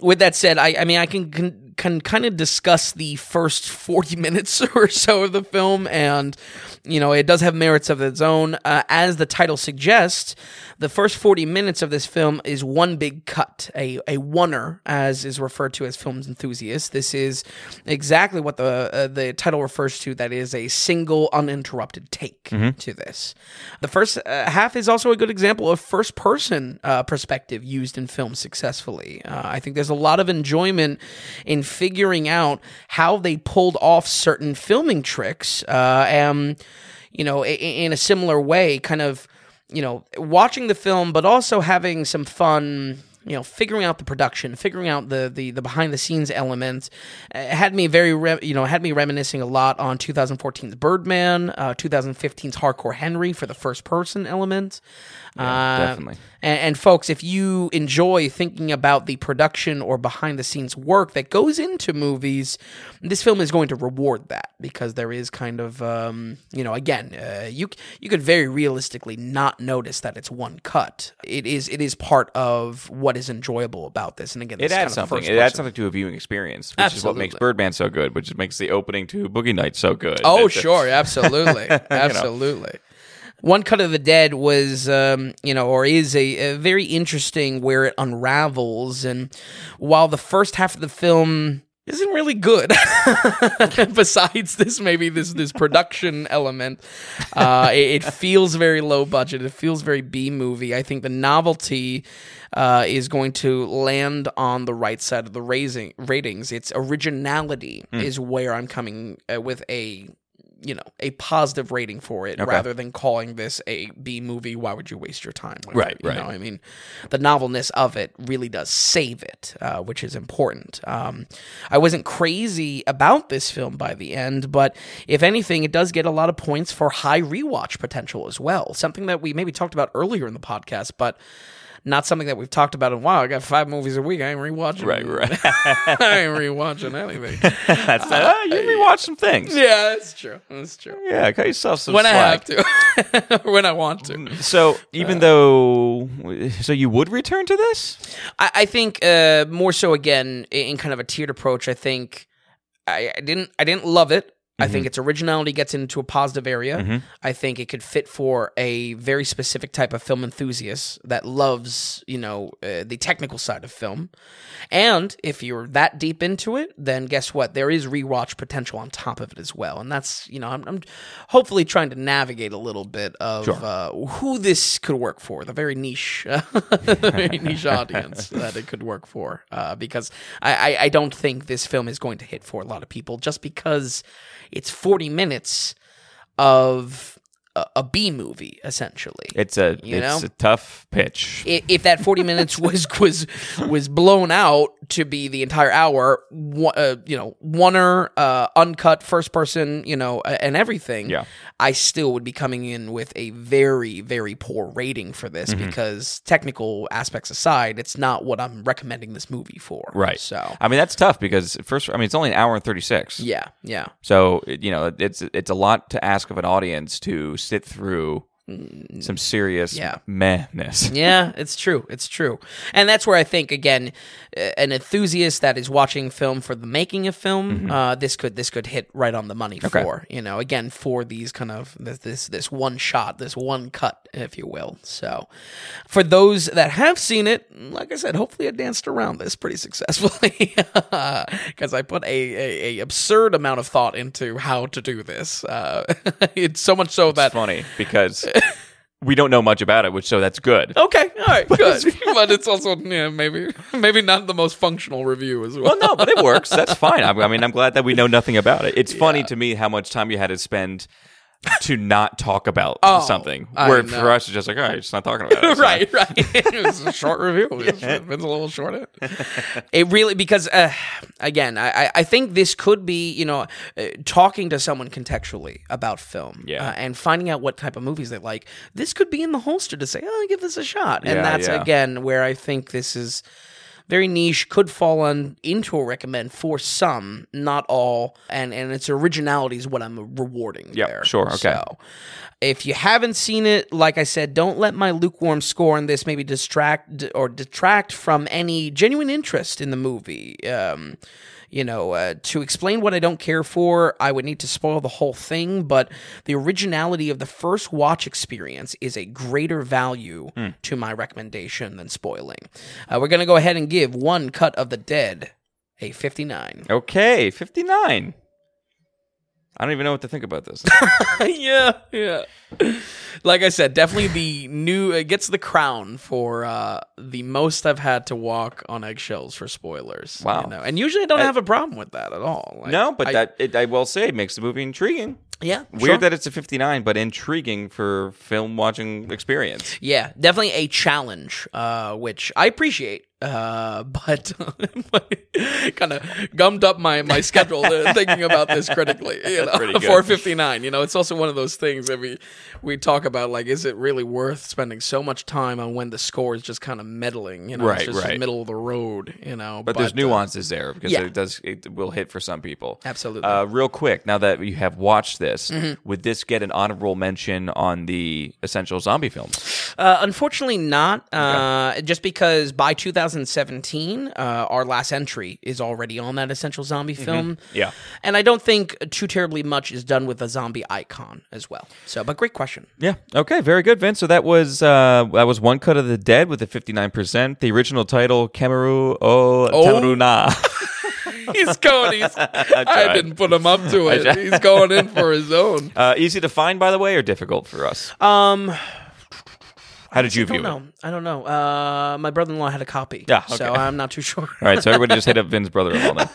With that said, I, I mean, I can can, can kind of discuss the first forty minutes or so of the film, and you know, it does have merits of its own. Uh, as the title suggests, the first forty minutes of this film is one big cut, a a oner, as is referred to as films enthusiasts. This is exactly what the uh, the title refers to. That is a single uninterrupted take to this. The first uh, half is also a good example of first person uh, perspective used in film successfully. Uh, I think there's a lot of enjoyment in figuring out how they pulled off certain filming tricks. Uh, and, you know, in a similar way, kind of, you know, watching the film, but also having some fun you know, figuring out the production, figuring out the the, the behind the scenes elements uh, had me very, re- you know, had me reminiscing a lot on 2014's Birdman, uh, 2015's Hardcore Henry for the first person element. Uh, definitely. And, and folks, if you enjoy thinking about the production or behind the scenes work that goes into movies, this film is going to reward that because there is kind of, um, you know, again, uh, you you could very realistically not notice that it's one cut. It is it is part of what is enjoyable about this. And again, It adds of something. It adds something to a viewing experience, which is what makes Birdman so good, which makes the opening to Boogie Nights so good. Oh, It's- sure, absolutely, absolutely. One Cut of the Dead was, um, you know, or is a, a very interesting where it unravels, and while the first half of the film isn't really good, besides this maybe this this production element, uh, it, it feels very low budget. It feels very B movie. I think the novelty uh, is going to land on the right side of the raising ratings. Its originality is where I'm coming uh, with a you know a positive rating for it rather than calling this a B movie. Why would you waste your time? Right, it? You right. know, I mean, the novelness of it really does save it, uh, which is important. Um, I wasn't crazy about this film by the end, but if anything, it does get a lot of points for high rewatch potential as well. Something that we maybe talked about earlier in the podcast, but not something that we've talked about in a while. I got five movies a week. I ain't rewatching. Right, right. I ain't rewatching anything. That's uh, you rewatch some things. yeah, that's true. That's true. Yeah, cut yourself some When I have to, when I want to. So even though, so you would return to this? I, I think uh, more so again in in kind of a tiered approach. I think I, I didn't I didn't love it. I think its originality gets into a positive area. I think it could fit for a very specific type of film enthusiast that loves, you know, uh, the technical side of film. And if you're that deep into it, then guess what? There is rewatch potential on top of it as well. And that's, you know, I'm, I'm hopefully trying to navigate a little bit of uh, who this could work for, the very niche, very niche audience that it could work for. Uh, because I, I, I don't think this film is going to hit for a lot of people just because it's 40 minutes of a, a B movie, essentially. It's a You it's know? a tough pitch. I- if that 40 minutes was was was blown out to be the entire hour one, uh, you know oner uh, uncut first person you know uh, and everything Yeah. i still would be coming in with a very very poor rating for this Mm-hmm. because technical aspects aside it's not what i'm recommending this movie for Right. so I mean, that's tough because first, I mean, it's only an hour and thirty six. yeah yeah So you know, it's it's a lot to ask of an audience to sit through some serious. Yeah. madness. yeah, it's true. It's true. And that's where I think again, an enthusiast that is watching film for the making of film, uh, this could this could hit right on the money for you know again for these kind of this this this one shot, this one cut, if you will. So, for those that have seen it, like I said, hopefully I danced around this pretty successfully because I put a, a, a absurd amount of thought into how to do this. Uh, it's so much so that It's funny because we don't know much about it, which so that's good. Okay, all right, good. but it's also yeah, maybe maybe not the most functional review as well. Well, no, but it works. That's fine. I, I mean, I'm glad that we know nothing about it. It's funny to me how much time you had to spend to not talk about something. Where for us, it's just like, all right, just not talking about it. Right, right. it was a short review. It's been a little short. It really because uh, again, I I- think this could be you know uh, talking to someone contextually about film, Yeah. uh, and finding out what type of movies they like. This could be in the holster to say, oh, give this a shot, and Yeah, that's yeah. again where I think this is. Very niche, could fall on into a recommend for some, not all, and and its originality is what I'm rewarding there. sure, okay. So, if you haven't seen it, like I said, don't let my lukewarm score on this maybe distract or detract from any genuine interest in the movie. Um, you know, uh, to explain what I don't care for, I would need to spoil the whole thing, but the originality of the first watch experience is a greater value to my recommendation than spoiling. Uh, we're going to go ahead and give One Cut of the Dead a 59. Okay, 59. I don't even know what to think about this. yeah, yeah. Like I said, definitely the new it gets the crown for uh the most I've had to walk on eggshells for spoilers. Wow. you know? and usually I don't have a problem with that at all. Like, no, but I- that it, I will say makes the movie intriguing. yeah, Weird sure. that it's a 59, but intriguing for film watching experience. yeah, definitely a challenge, uh, which I appreciate. Uh, but kind of gummed up my my schedule thinking about this critically. You know, pretty good. four fifty nine. You know, it's also one of those things that we talk about. Like, is it really worth spending so much time on when the score is just kind of meddling? You know, Right, it's just right. middle of the road. You know, But, there's uh, nuances there because yeah. it does it will hit for some people. Absolutely. Uh, real quick, now that you have watched this, Mm-hmm. would this get an honorable mention on the essential zombie films? Uh, unfortunately, not. Uh, just because by 2017, uh, our last entry is already on that essential zombie film. Mm-hmm. Yeah. and I don't think too terribly much is done with a zombie icon as well. So, but great question. Yeah. Okay. Very good, Vince. So that was uh, that was one cut of the dead with a 59 percent. The original title, Kemeru o Tamaruna. He's going. He's, I, tried. didn't put him up to it. He's going in for his own. uh, easy to find, by the way, or difficult for us? Um, How did you I don't view it? know. I don't know. Uh, my brother-in-law had a copy. Yeah, so. I'm not too sure. All right, so everybody just hit up Vin's brother-in-law then.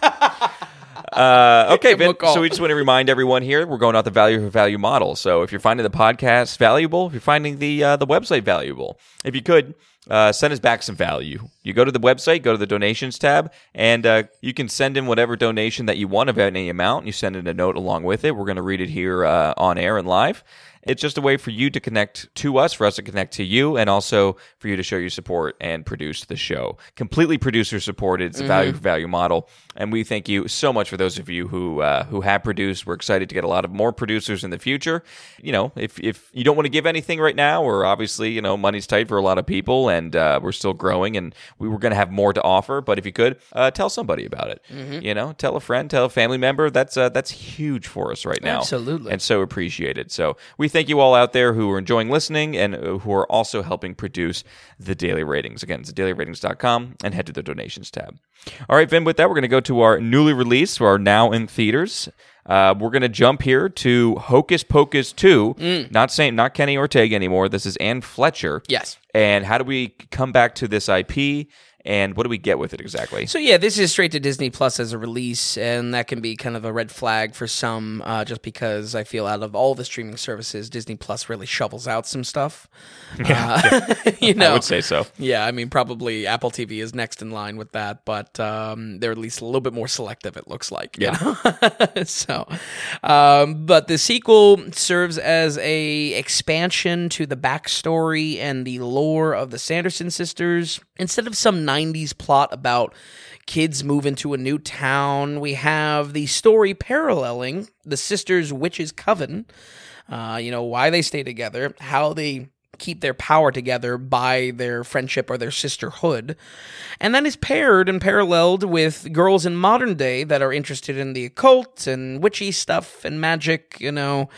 Uh, okay, Vin. So we just want to remind everyone here we're going out the value for value model. So if you're finding the podcast valuable, if you're finding the uh, the website valuable, if you could uh, send us back some value. You go to the website, go to the donations tab, and uh, you can send in whatever donation that you want of any amount. And you send in a note along with it. We're going to read it here uh, on air and live. It's just a way for you to connect to us, for us to connect to you, and also for you to show your support and produce the show. Completely producer supported. It's a value for value model, and we thank you so much for those of you who uh, who have produced. We're excited to get a lot of more producers in the future. You know, if if you don't want to give anything right now, or obviously you know money's tight for a lot of people, and uh, we're still growing, and we were going to have more to offer. But if you could, uh, tell somebody about it. You know, tell a friend, tell a family member. That's uh, that's huge for us right now. Absolutely. and so appreciated. So we thank you all out there who are enjoying listening and uh, who are also helping produce the daily ratings. Again, it's dailyratings.com and head to the donations tab. All right, Vin, with that, we're going to go to our newly released, or now in theaters. Uh, we're going to jump here to Hocus Pocus 2. Not saying, not Kenny Ortega anymore. This is Anne Fletcher. Yes. And how do we come back to this IP? And what do we get with it exactly? So yeah, this is straight to Disney Plus as a release, and that can be kind of a red flag for some, uh, just because I feel out of all the streaming services, Disney Plus really shovels out some stuff. Yeah, you know, I would say so. Yeah, I mean, probably Apple TV is next in line with that, but um, they're at least a little bit more selective. It looks like. you Yeah. know? so, um, but the sequel serves as a expansion to the backstory and the lore of the Sanderson sisters. Instead of some '90s plot about kids move into a new town, we have the story paralleling the sisters' witches' coven. Uh, you know why they stay together, how they keep their power together by their friendship or their sisterhood. And that is paired and paralleled with girls in modern day that are interested in the occult and witchy stuff and magic, you know.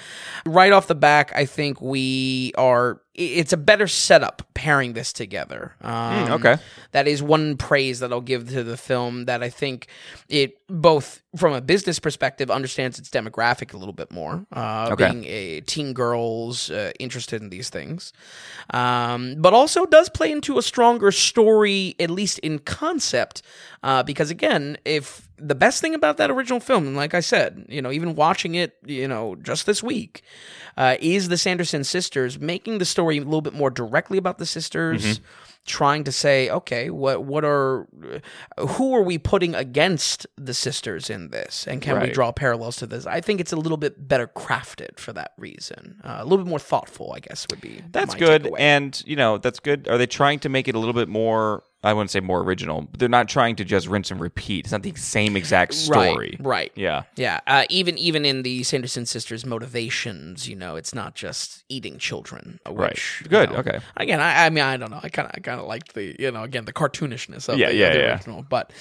Right off the back, I think we are it's a better setup pairing this together. Um, okay. That is one praise that I'll give to the film that I think it both from a business perspective understands its demographic a little bit more, uh, Okay. being a teen girls uh, interested in these things, um, but also does play into a stronger story, at least in concept, uh, because again, if the best thing about that original film, and like I said, you know, even watching it, you know, just this week, uh, is the Sanderson sisters making the story a little bit more directly about the sisters, Mm-hmm. trying to say, okay, what what are who are we putting against the sisters in this, and can we draw parallels to this? I think it's a little bit better crafted for that reason, uh, a little bit more thoughtful, I guess would be That's good. takeaway. And, you know, that's good. Are they trying to make it a little bit more, I wouldn't say more original, but they're not trying to just rinse and repeat. It's not the same exact story. Right, right. Yeah. Yeah, uh, even even in the Sanderson sisters' motivations, you know, it's not just eating children. uh, Right. Which, you Good, know, okay. Again, I, I mean, I don't know. I kind of I kind of liked the you know again the cartoonishness of Yeah, the, yeah, the yeah. original. But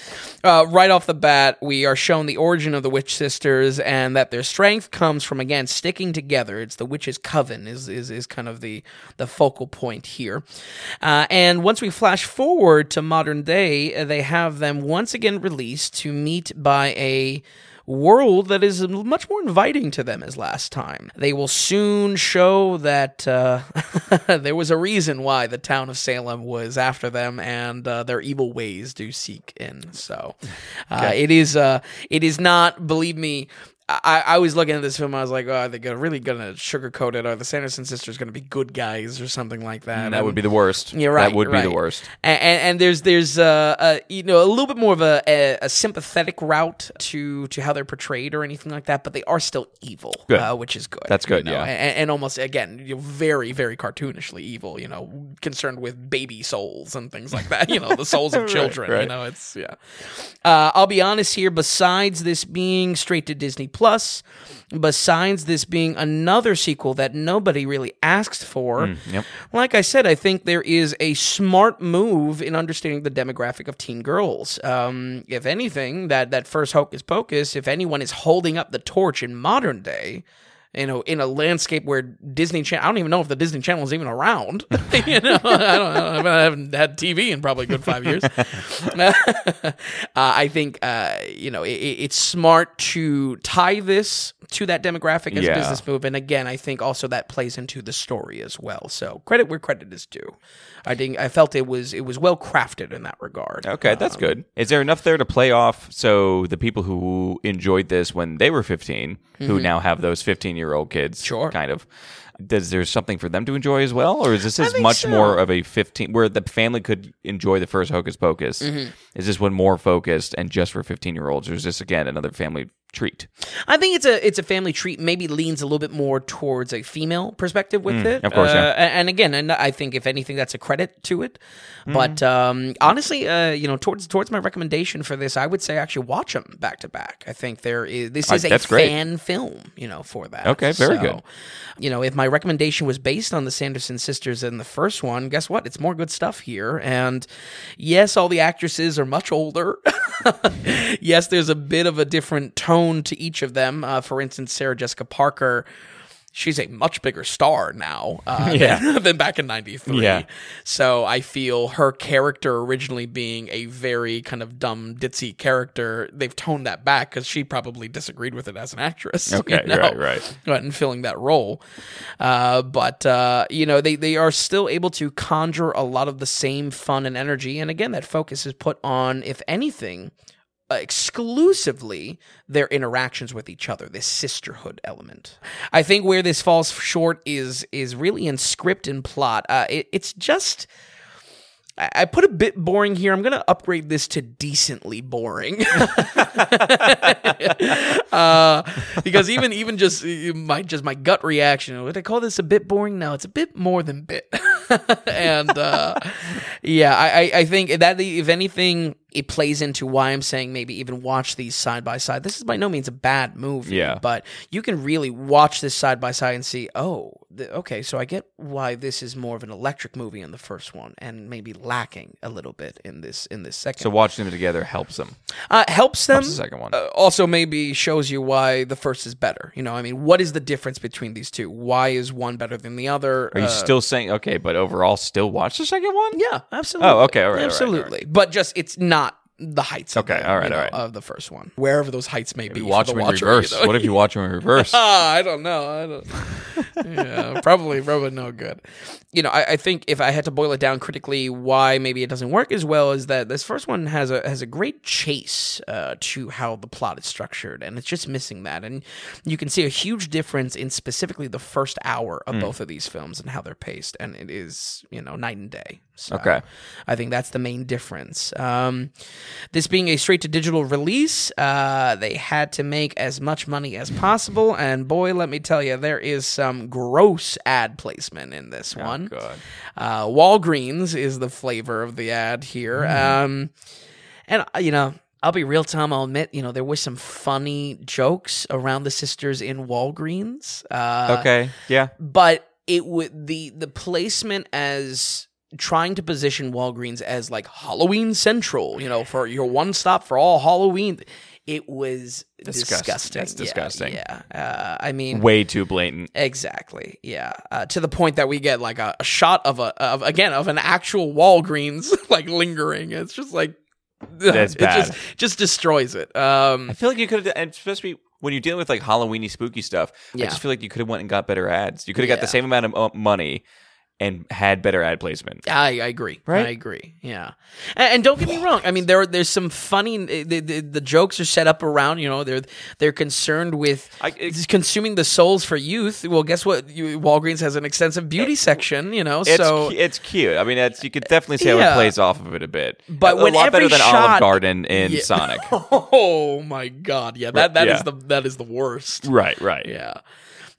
uh, right off the bat, we are shown the origin of the witch sisters and that their strength comes from again sticking together. It's the witches' coven is is is kind of the the focal point here. Uh, and once we flash forward to modern day, uh, they have them once again released to meet by a world that is much more inviting to them as last time. They will soon show that uh, there was a reason why the town of Salem was after them, and uh, their evil ways do seek in. So uh, it is uh, it is not, believe me. I, I was looking at this film. I was like, "Oh, are they gonna, really gonna sugarcoat it? Are the Sanderson sisters gonna be good guys or something like that?" That would be the worst. you're right. That would you're be the worst. And, and, and there's there's uh, uh you know a little bit more of a, a, a sympathetic route to to how they're portrayed or anything like that, but they are still evil. Uh, which is good. That's good, you know? yeah. and, and almost again, you know, very very cartoonishly evil. You know, concerned with baby souls and things like that. You know, the souls of children. You right. know, it's yeah. Uh, I'll be honest here. Besides this being straight to Disney Plus, besides this being another sequel that nobody really asked for, Mm, yep. like I said, I think there is a smart move in understanding the demographic of teen girls. Um, if anything, that that first Hocus Pocus, if anyone is holding up the torch in modern day. You know, in a landscape where Disney Channel, I don't even know if the Disney Channel is even around. you know, I don't know. I haven't had TV in probably a good five years. uh, I think, uh, you know, it, it's smart to tie this to that demographic as Yeah. a business move. And again, I think also that plays into the story as well. So credit where credit is due. I think I felt it was it was well crafted in that regard. Okay, that's good. Is there enough there to play off so the people who enjoyed this when they were 15, who now have those 15 year old kids. Sure. kind of, does there something for them to enjoy as well? Or is this as much so. more of a 15 where the family could enjoy the first Hocus Pocus? Mm-hmm. Is this one more focused and just for 15 year olds? Or is this, again, another family treat. I think it's a it's a family treat. Maybe leans a little bit more towards a female perspective with it. Mm, of course, uh, yeah. And again, and I think if anything, that's a credit to it. Mm. But um, honestly, uh, you know, towards towards my recommendation for this, I would say actually watch them back to back. I think there is this is a that's great. fan film, you know, for that. Okay, very So, good. You know, if my recommendation was based on the Sanderson sisters in the first one, guess what? It's more good stuff here. And yes, all the actresses are much older. yes, there's a bit of a different tone to each of them. Uh, for instance, Sarah Jessica Parker. She's a much bigger star now uh, Yeah. than, than back in '93. Yeah. So I feel her character originally being a very kind of dumb, ditzy character, they've toned that back because she probably disagreed with it as an actress. you know? right, right. and filling that role. Uh, but uh, you know, they they are still able to conjure a lot of the same fun and energy. And again, that focus is put on, if anything, exclusively their interactions with each other, this sisterhood element. I think where this falls short is is really in script and plot. Uh, it, it's just. I put a bit boring here. I'm gonna upgrade this to decently boring, uh, because even even just uh, my just my gut reaction. Would I call this a bit boring? No, it's a bit more than bit. and uh, yeah, I I think that if anything, it plays into why I'm saying maybe even watch these side by side. This is by no means a bad movie, Yeah. but you can really watch this side by side and see, oh, the, okay, so I get why this is more of an electric movie in the first one, and maybe lacking a little bit in this in this second. So watching them together helps them. uh, helps them. the second one. Uh, also, maybe shows you why the first is better. You know, I mean, what is the difference between these two? Why is one better than the other? Are you Uh, still saying okay, but overall still watch the second one? Yeah, absolutely. Oh, okay, all right, all right, all right. absolutely. But just it's not the heights. of Okay, the, all right, you know, all right. Of the first one, wherever those heights may be. Watch the them in reverse. know? What if you watch them in reverse? Ah, I don't know. I don't. yeah, probably, probably no good. You know, I, I think if I had to boil it down critically, why maybe it doesn't work as well is that this first one has a has a great chase uh, to how the plot is structured, and it's just missing that. And you can see a huge difference in specifically the first hour of both of these films and how they're paced, and it is you know night and day. So Okay. I think that's the main difference. Um, this being a straight to digital release, uh, they had to make as much money as possible. And boy, let me tell you, there is some gross ad placement in this one. God. Uh, Walgreens is the flavor of the ad here. Um, and, uh, you know, I'll be real, Tom. I'll admit, you know, there was some funny jokes around the sisters in Walgreens. Uh, Okay. Yeah. but it would the the placement as trying to position Walgreens as like Halloween Central, you know, for your one stop for all Halloween. It was Disgusting. disgusting. That's Yeah, disgusting. Yeah, Uh, I mean, Way too blatant. exactly. Yeah, uh, to the point that we get like a, a shot of a of again of an actual Walgreens like lingering. It's just like That's it bad. just just destroys it. Um, I feel like you could have, and especially when you're dealing with like Halloweeny spooky stuff. I just feel like you could have went and got better ads. You could have got the same amount of uh, money and had better ad placement. I, I agree. Right? I agree. Yeah, and, and don't get me wrong. I mean, there there's some funny. Eh, the, the, the jokes are set up around. You know, they're they're concerned with I- it- consuming the souls for youth. Well, guess what? You, Walgreens has an extensive beauty eh, section. You know, It's so it's cute. I mean, it's, you could definitely see how Yeah. it plays off of it a bit, But a, when a lot better than Olive shot- Garden in Yeah. Sonic. oh my god, yeah, that that is Yeah. the that is the worst. right, right. Yeah.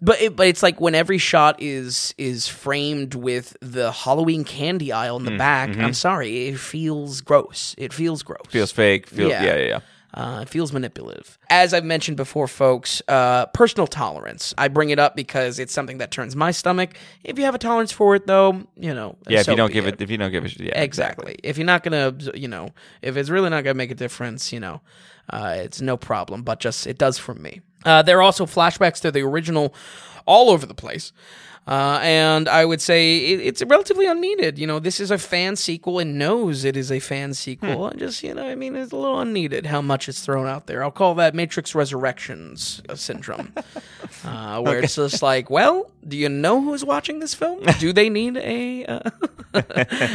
But it, but it's like when every shot is is framed with the Halloween candy aisle Mm, in the back. mm-hmm. I'm sorry, it feels gross. It feels gross. Feels fake. Feel, Yeah. yeah, yeah, yeah. Uh, it feels manipulative. As I've mentioned before, folks, uh, personal tolerance. I bring it up because it's something that turns my stomach. If you have a tolerance for it, though, you know, Yeah, if so you don't give it, if you don't give it, yeah, exactly. If you're not gonna, you know, if it's really not gonna make a difference, you know, uh, it's no problem. But just it does for me. Uh, there are also flashbacks to the original, all over the place. Uh, and I would say it, it's relatively unneeded. You know, this is a fan sequel and knows it is a fan sequel. And just, you know, I mean, it's a little unneeded how much it's thrown out there. I'll call that Matrix Resurrections uh, syndrome, uh, where it's just like, well, do you know who's watching this film? Do they need a, uh,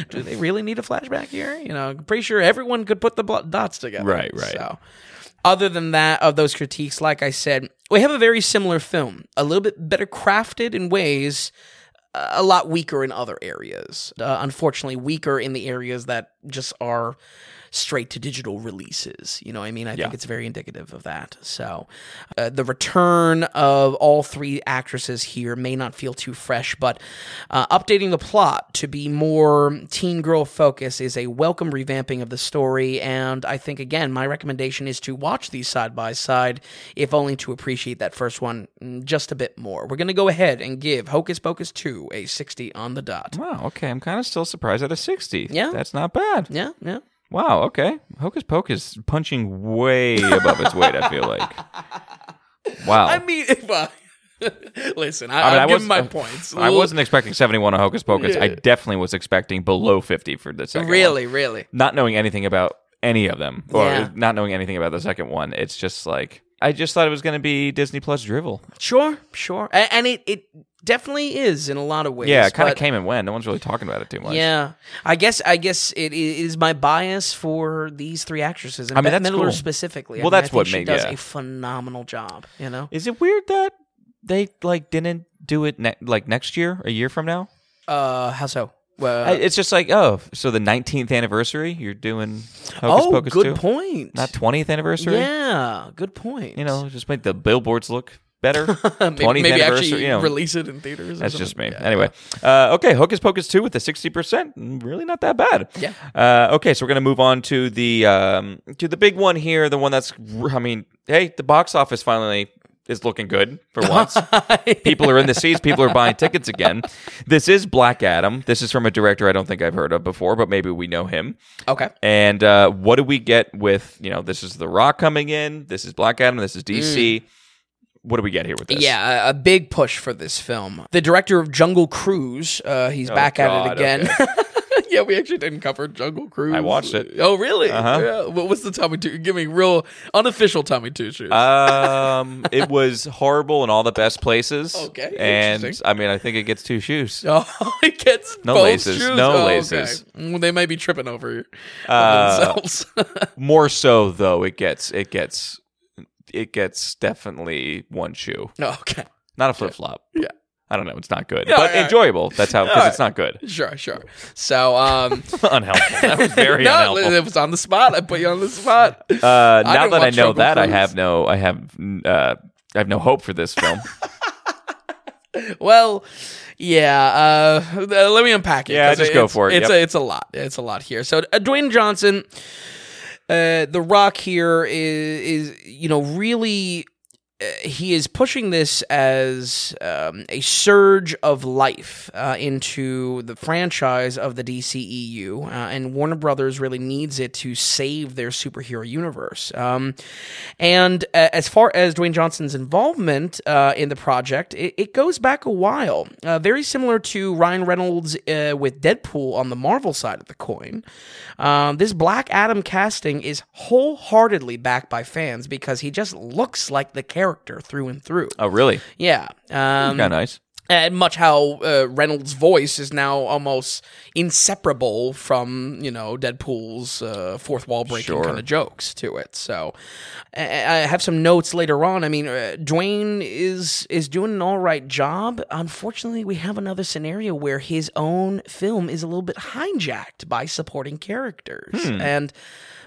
do they really need a flashback here? You know, I'm pretty sure everyone could put the dots together. Right, right. So, other than that, of those critiques, like I said, we have a very similar film, a little bit better crafted in ways, a lot weaker in other areas. Uh, unfortunately, weaker in the areas that just are straight to digital releases. You know, what I mean, I Yeah. think it's very indicative of that. So, uh, the return of all three actresses here may not feel too fresh, but uh, updating the plot to be more teen girl focus is a welcome revamping of the story. And I think again, my recommendation is to watch these side by side, if only to appreciate that first one mm, just a bit more. We're gonna go ahead and give Hocus Pocus two a sixty on the dot. Wow. Okay. I'm kind of still surprised at a 60. Yeah. That's not bad. Yeah, yeah. Wow. Okay. Hocus Pocus punching way above its weight. I feel like. Wow. I mean, well, listen, I, I mean, I I was- my uh, points. I wasn't expecting 71 on Hocus Pocus. I definitely was expecting below 50 for the second one. really, really. Not knowing anything about any of them, or Yeah. not knowing anything about the second one, it's just like I just thought it was going to be Disney Plus drivel. Sure, sure, A- and it it definitely is in a lot of ways. Yeah, it kind of came and went. No one's really talking about it too much. Yeah, I guess I guess it i- my bias for these three actresses, and I mean, Bette that's Midler cool. specifically. I Well, mean, I that's think what she made- does yeah. a phenomenal job. You know, Is it weird that they like didn't do it ne- like next year, a year from now? uh, how so? Well, I- it's just like, oh, so the 19th anniversary, you're doing Hocus oh, Pocus good 2? point. Not 20th anniversary? yeah, good point. You know, just make the billboards look better. 20th maybe, actually you know. release it in theaters. That's just me. Yeah. Anyway, uh, okay, Hocus Pocus 2 with the 60%, mm, really not that bad. Yeah. Uh, okay, so we're going to move on to the um, to the big one here, the one that's I mean, hey, the box office finally is looking good for once. people are in the seats, people are buying tickets again. This is Black Adam. This is from a director I don't think I've heard of before, but maybe we know him. okay. And uh, what do we get with, you know, this is The Rock coming in, this is Black Adam, this is DC. What do we get here with this? Mm. Yeah, a, a big push for this film. The director of Jungle Cruise, uh, he's back at it again. yeah, we actually didn't cover Jungle Cruise. I watched it. Oh, really? Uh-huh. Yeah. What, what's the Tommy Two? Give me real unofficial Tommy Two shoes. Um, it was horrible in all the best places. Okay, and. I mean, I think it gets two shoes. oh, it gets No laces, shoes? no Oh, laces. Okay. Well, they may be tripping over, over Uh, themselves. More so, though, it gets it gets it gets definitely one shoe, no, okay. not a flip flop. Yeah. I don't know. It's not good, but enjoyable. That's how because All it's not good. Sure, sure. So, um, unhelpful. That was very no, unhelpful. it was on the spot. I put you on the spot. Uh, now that I know Jungle that, I have no, I have, uh, I have no hope for this film. Well, yeah. Uh, let me unpack it. Yeah, 'cause just go it's- for it, It's yep. a, it's a lot. It's a lot here. So uh, Dwayne Johnson, uh, The Rock here is is you know really. Uh, he is pushing this as um, a surge of life uh, into the franchise of the DCEU, uh, and Warner Brothers really needs it to save their superhero universe. Um, and uh, as far as Dwayne Johnson's involvement uh, in the project, it, it goes back a while. Uh, very similar to Ryan Reynolds with Deadpool on the Marvel side of the coin. This Black Adam casting is wholeheartedly backed by fans because he just looks like the character through and through. oh, really? Yeah. Um, Kind of nice. and much how uh, Reynolds' voice is now almost inseparable from you know Deadpool's uh, fourth wall breaking Sure. kind of jokes to it. So I I have some notes later on. I mean, uh, Dwayne is is doing an all right job. Unfortunately, we have another scenario where his own film is a little bit hijacked by supporting characters and.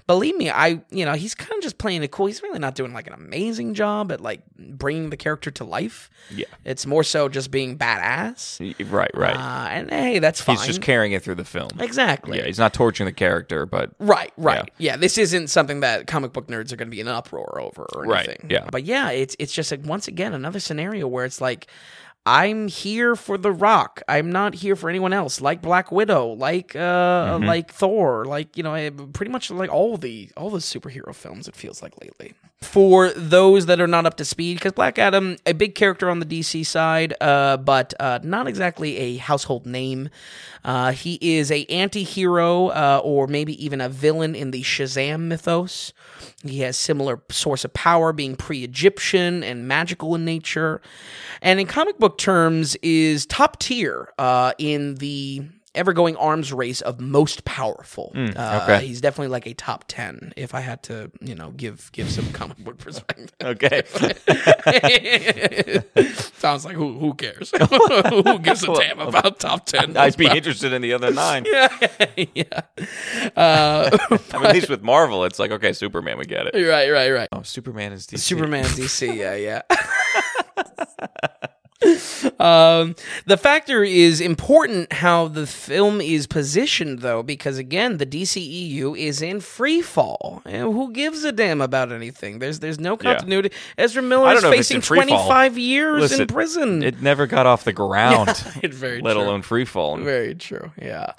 Believe me, I you know he's kind of just playing it cool. He's really not doing like an amazing job at like bringing the character to life. Yeah. It's more so just being badass. Right, right. Uh, and hey, that's fine. he's just carrying it through the film. exactly. Yeah, he's not torturing the character, but Right, right. Yeah. this isn't something that comic book nerds are going to be in an uproar over or Right, anything. yeah. But yeah, it's it's just like once again another scenario where it's like I'm here for The Rock. I'm not here for anyone else. Like Black Widow, like uh Mm-hmm. like Thor, like you know, eh, pretty much like all the all the superhero films it feels like lately. For those that are not up to speed, because Black Adam, a big character on the DC side, uh, but uh, not exactly a household name. Uh, he is a anti-hero uh, or maybe even a villain in the Shazam mythos. He has similar source of power, being pre-Egyptian and magical in nature, and in comic book terms, is top tier uh, in the ever going arms race of most powerful. uh, Hmm, okay. he's definitely like a top ten. If I had to, you know, give give some comic book perspective. Okay. Sounds like who who cares? who gives a damn about top ten? I'd be interested in the other nine. yeah. Uh, I mean, at least with Marvel, it's like, okay, Superman, we get it. right, right, right. Oh, Superman is DC. Superman DC, yeah, yeah. um, the factor is important how the film is positioned, though, because again, the DCEU is in free fall. And who gives a damn about anything? There's there's no Yeah. continuity. Ezra Miller is don't know if it's facing in free fall. 25 years Listen, in prison. It never got off the ground, It's very let true. alone free fall. Very true. Yeah.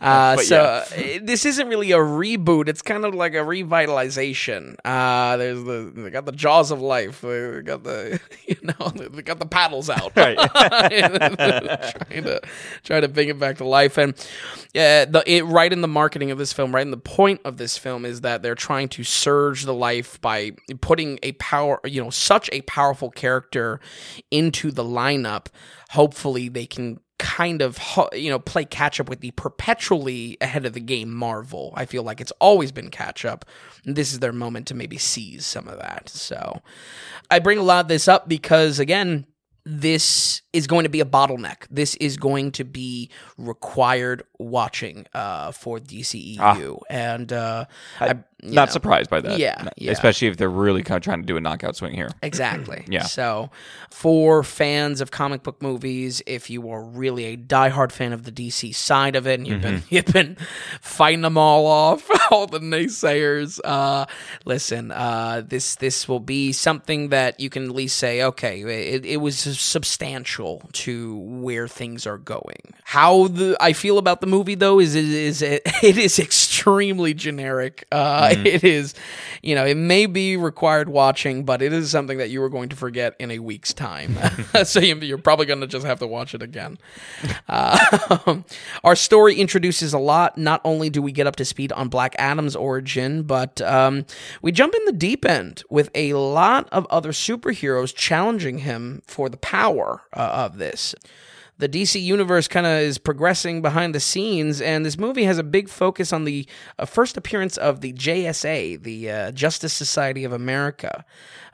Uh, so yeah. uh, this isn't really a reboot. It's kind of like a revitalization. Uh, there's the they got the jaws of life. They got the you know they got the paddles out. Right. trying to try to bring it back to life and uh, the it, right in the marketing of this film right in the point of this film is that they're trying to surge the life by putting a power you know such a powerful character into the lineup hopefully they can kind of you know play catch up with the perpetually ahead of the game Marvel. I feel like it's always been catch up. This is their moment to maybe seize some of that. So I bring a lot of this up because again, this is going to be a bottleneck. This is going to be required watching uh, for DCEU, and uh, I, Not know, surprised by that. Yeah, yeah. Especially if they're really kind of trying to do a knockout swing here. Exactly. Yeah. So, for fans of comic book movies, if you are really a diehard fan of the DC side of it, and you've Mm-hmm. been you've been fighting them all off, all the naysayers, uh, listen, uh, this this will be something that you can at least say, okay, it, it was substantial to where things are going. How the I feel about the movie though is is, it, it is extremely generic. Uh, Mm-hmm. it is, you know, it may be required watching, but it is something that you are going to forget in a week's time. so you- you're probably going to just have to watch it again. Uh, our story introduces a lot. Not only do we get up to speed on Black Adam's origin, but um, we jump in the deep end with a lot of other superheroes challenging him for the power uh, of this the DC universe kind of is progressing behind the scenes, and this movie has a big focus on the uh, first appearance of the JSA, the uh, Justice Society of America.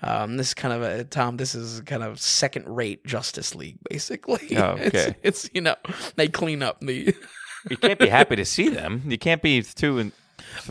Um, this is kind of a Tom. This is kind of second-rate Justice League, basically. Oh, It's- okay. it's, you know they clean up the. You can't be happy to see them. You can't be too in-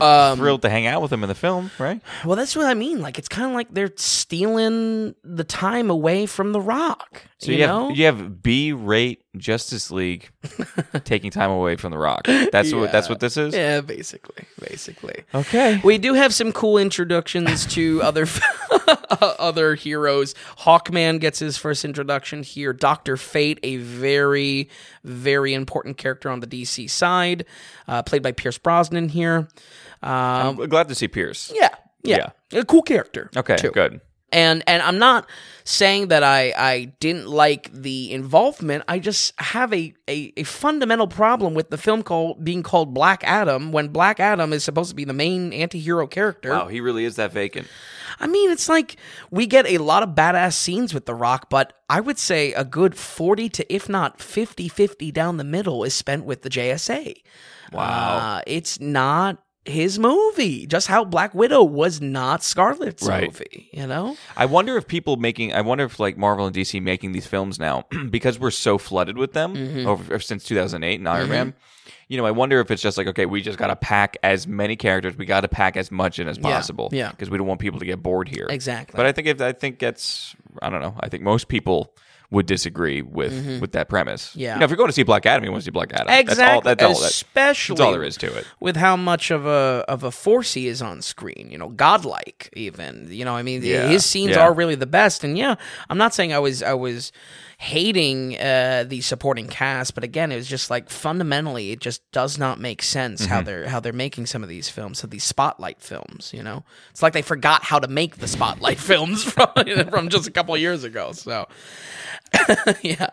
Um, thrilled to hang out with him in the film, right? Well, that's what I mean. Like it's kind of like they're stealing the time away from The Rock. So you, you, know? have you have B rate Justice League taking time away from the Rock. That's what that's what this is. yeah, basically, basically. Okay. We do have some cool introductions to other other heroes. Hawkman gets his first introduction here. Doctor Fate, a very very important character on the DC side, uh, played by Pierce Brosnan here. Um, I'm glad to see Pierce. yeah, yeah, a cool character. Okay, too. good. And and I'm not saying that I I didn't like the involvement. I just have a, a, a fundamental problem with the film called being called Black Adam when Black Adam is supposed to be the main anti-hero character. Wow, he really is that vacant. I mean, it's like we get a lot of badass scenes with The Rock, but I would say a good 40 to if not 50-50 down the middle is spent with the JSA. Wow. Uh, it's not his movie. Just how Black Widow was not Scarlett's Right. movie, you know? I wonder if people making, I wonder if like Marvel and DC making these films now because we're so flooded with them Mm-hmm. over since 2008 and Iron Man. You know, I wonder if it's just like okay, we just got to pack as many characters, we got to pack as much in as possible, yeah. because we don't want people to get bored here. Exactly. But I think if I think that's, I don't know, I think most people would disagree with with that premise. Mm-hmm. Yeah. you know, if you're going to see Black Adam, you want to see Black Adam. Exactly. That's all. That's all. That, Especially that's all there is to it. with how much of a of a force he is on screen. You know, godlike even. You know, I mean, Yeah, his scenes yeah. are really the best. And yeah, I'm not saying I was I was hating uh, the supporting cast, but again, it was just like fundamentally, it just does not make sense Mm-hmm. how they're how they're making some of these films, so these spotlight films. You know, it's like they forgot how to make the spotlight films from from just a couple of years ago. So. yeah.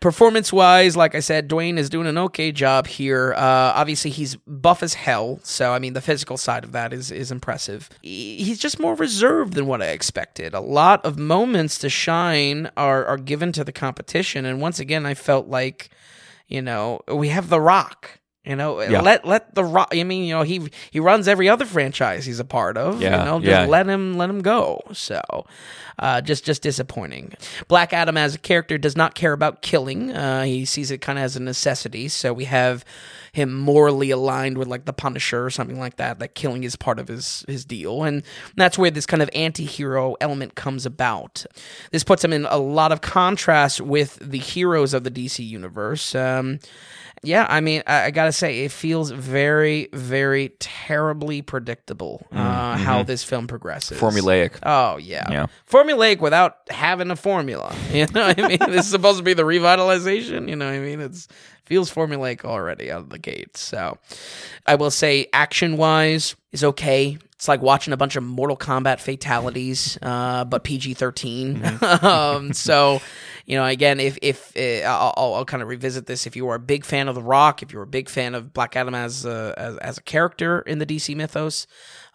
Performance wise, like I said, Dwayne is doing an okay job here. Uh, obviously, he's buff as hell. So, I mean, the physical side of that is, is impressive. He's just more reserved than what I expected. A lot of moments to shine are, are given to the competition. And once again, I felt like. You know, we have The Rock. You know, Yeah. let let the rock. I mean, you know, he he runs every other franchise he's a part of. Yeah, you know, just yeah. let him let him go. So, uh, just just disappointing. Black Adam as a character does not care about killing. Uh, he sees it kind of as a necessity. So we have him morally aligned with like the Punisher or something like that. That killing is part of his his deal, and that's where this kind of anti-hero element comes about. This puts him in a lot of contrast with the heroes of the DC universe. Um, yeah, I mean, I, I gotta say, it feels very, very terribly predictable uh, how this film progresses. Formulaic. Oh yeah. Yeah. formulaic without having a formula. You know, what I mean, this is supposed to be the revitalization. You know, what I mean, it's feels formulaic already out of the gate. So, I will say, action wise, is okay. It's like watching a bunch of Mortal Kombat fatalities, uh, but PG 13 um, so, you know, again, if if uh, I'll, I'll, I'll kind of revisit this. If you are a big fan of The Rock, if you're a big fan of Black Adam as a, as, as a character in the DC mythos,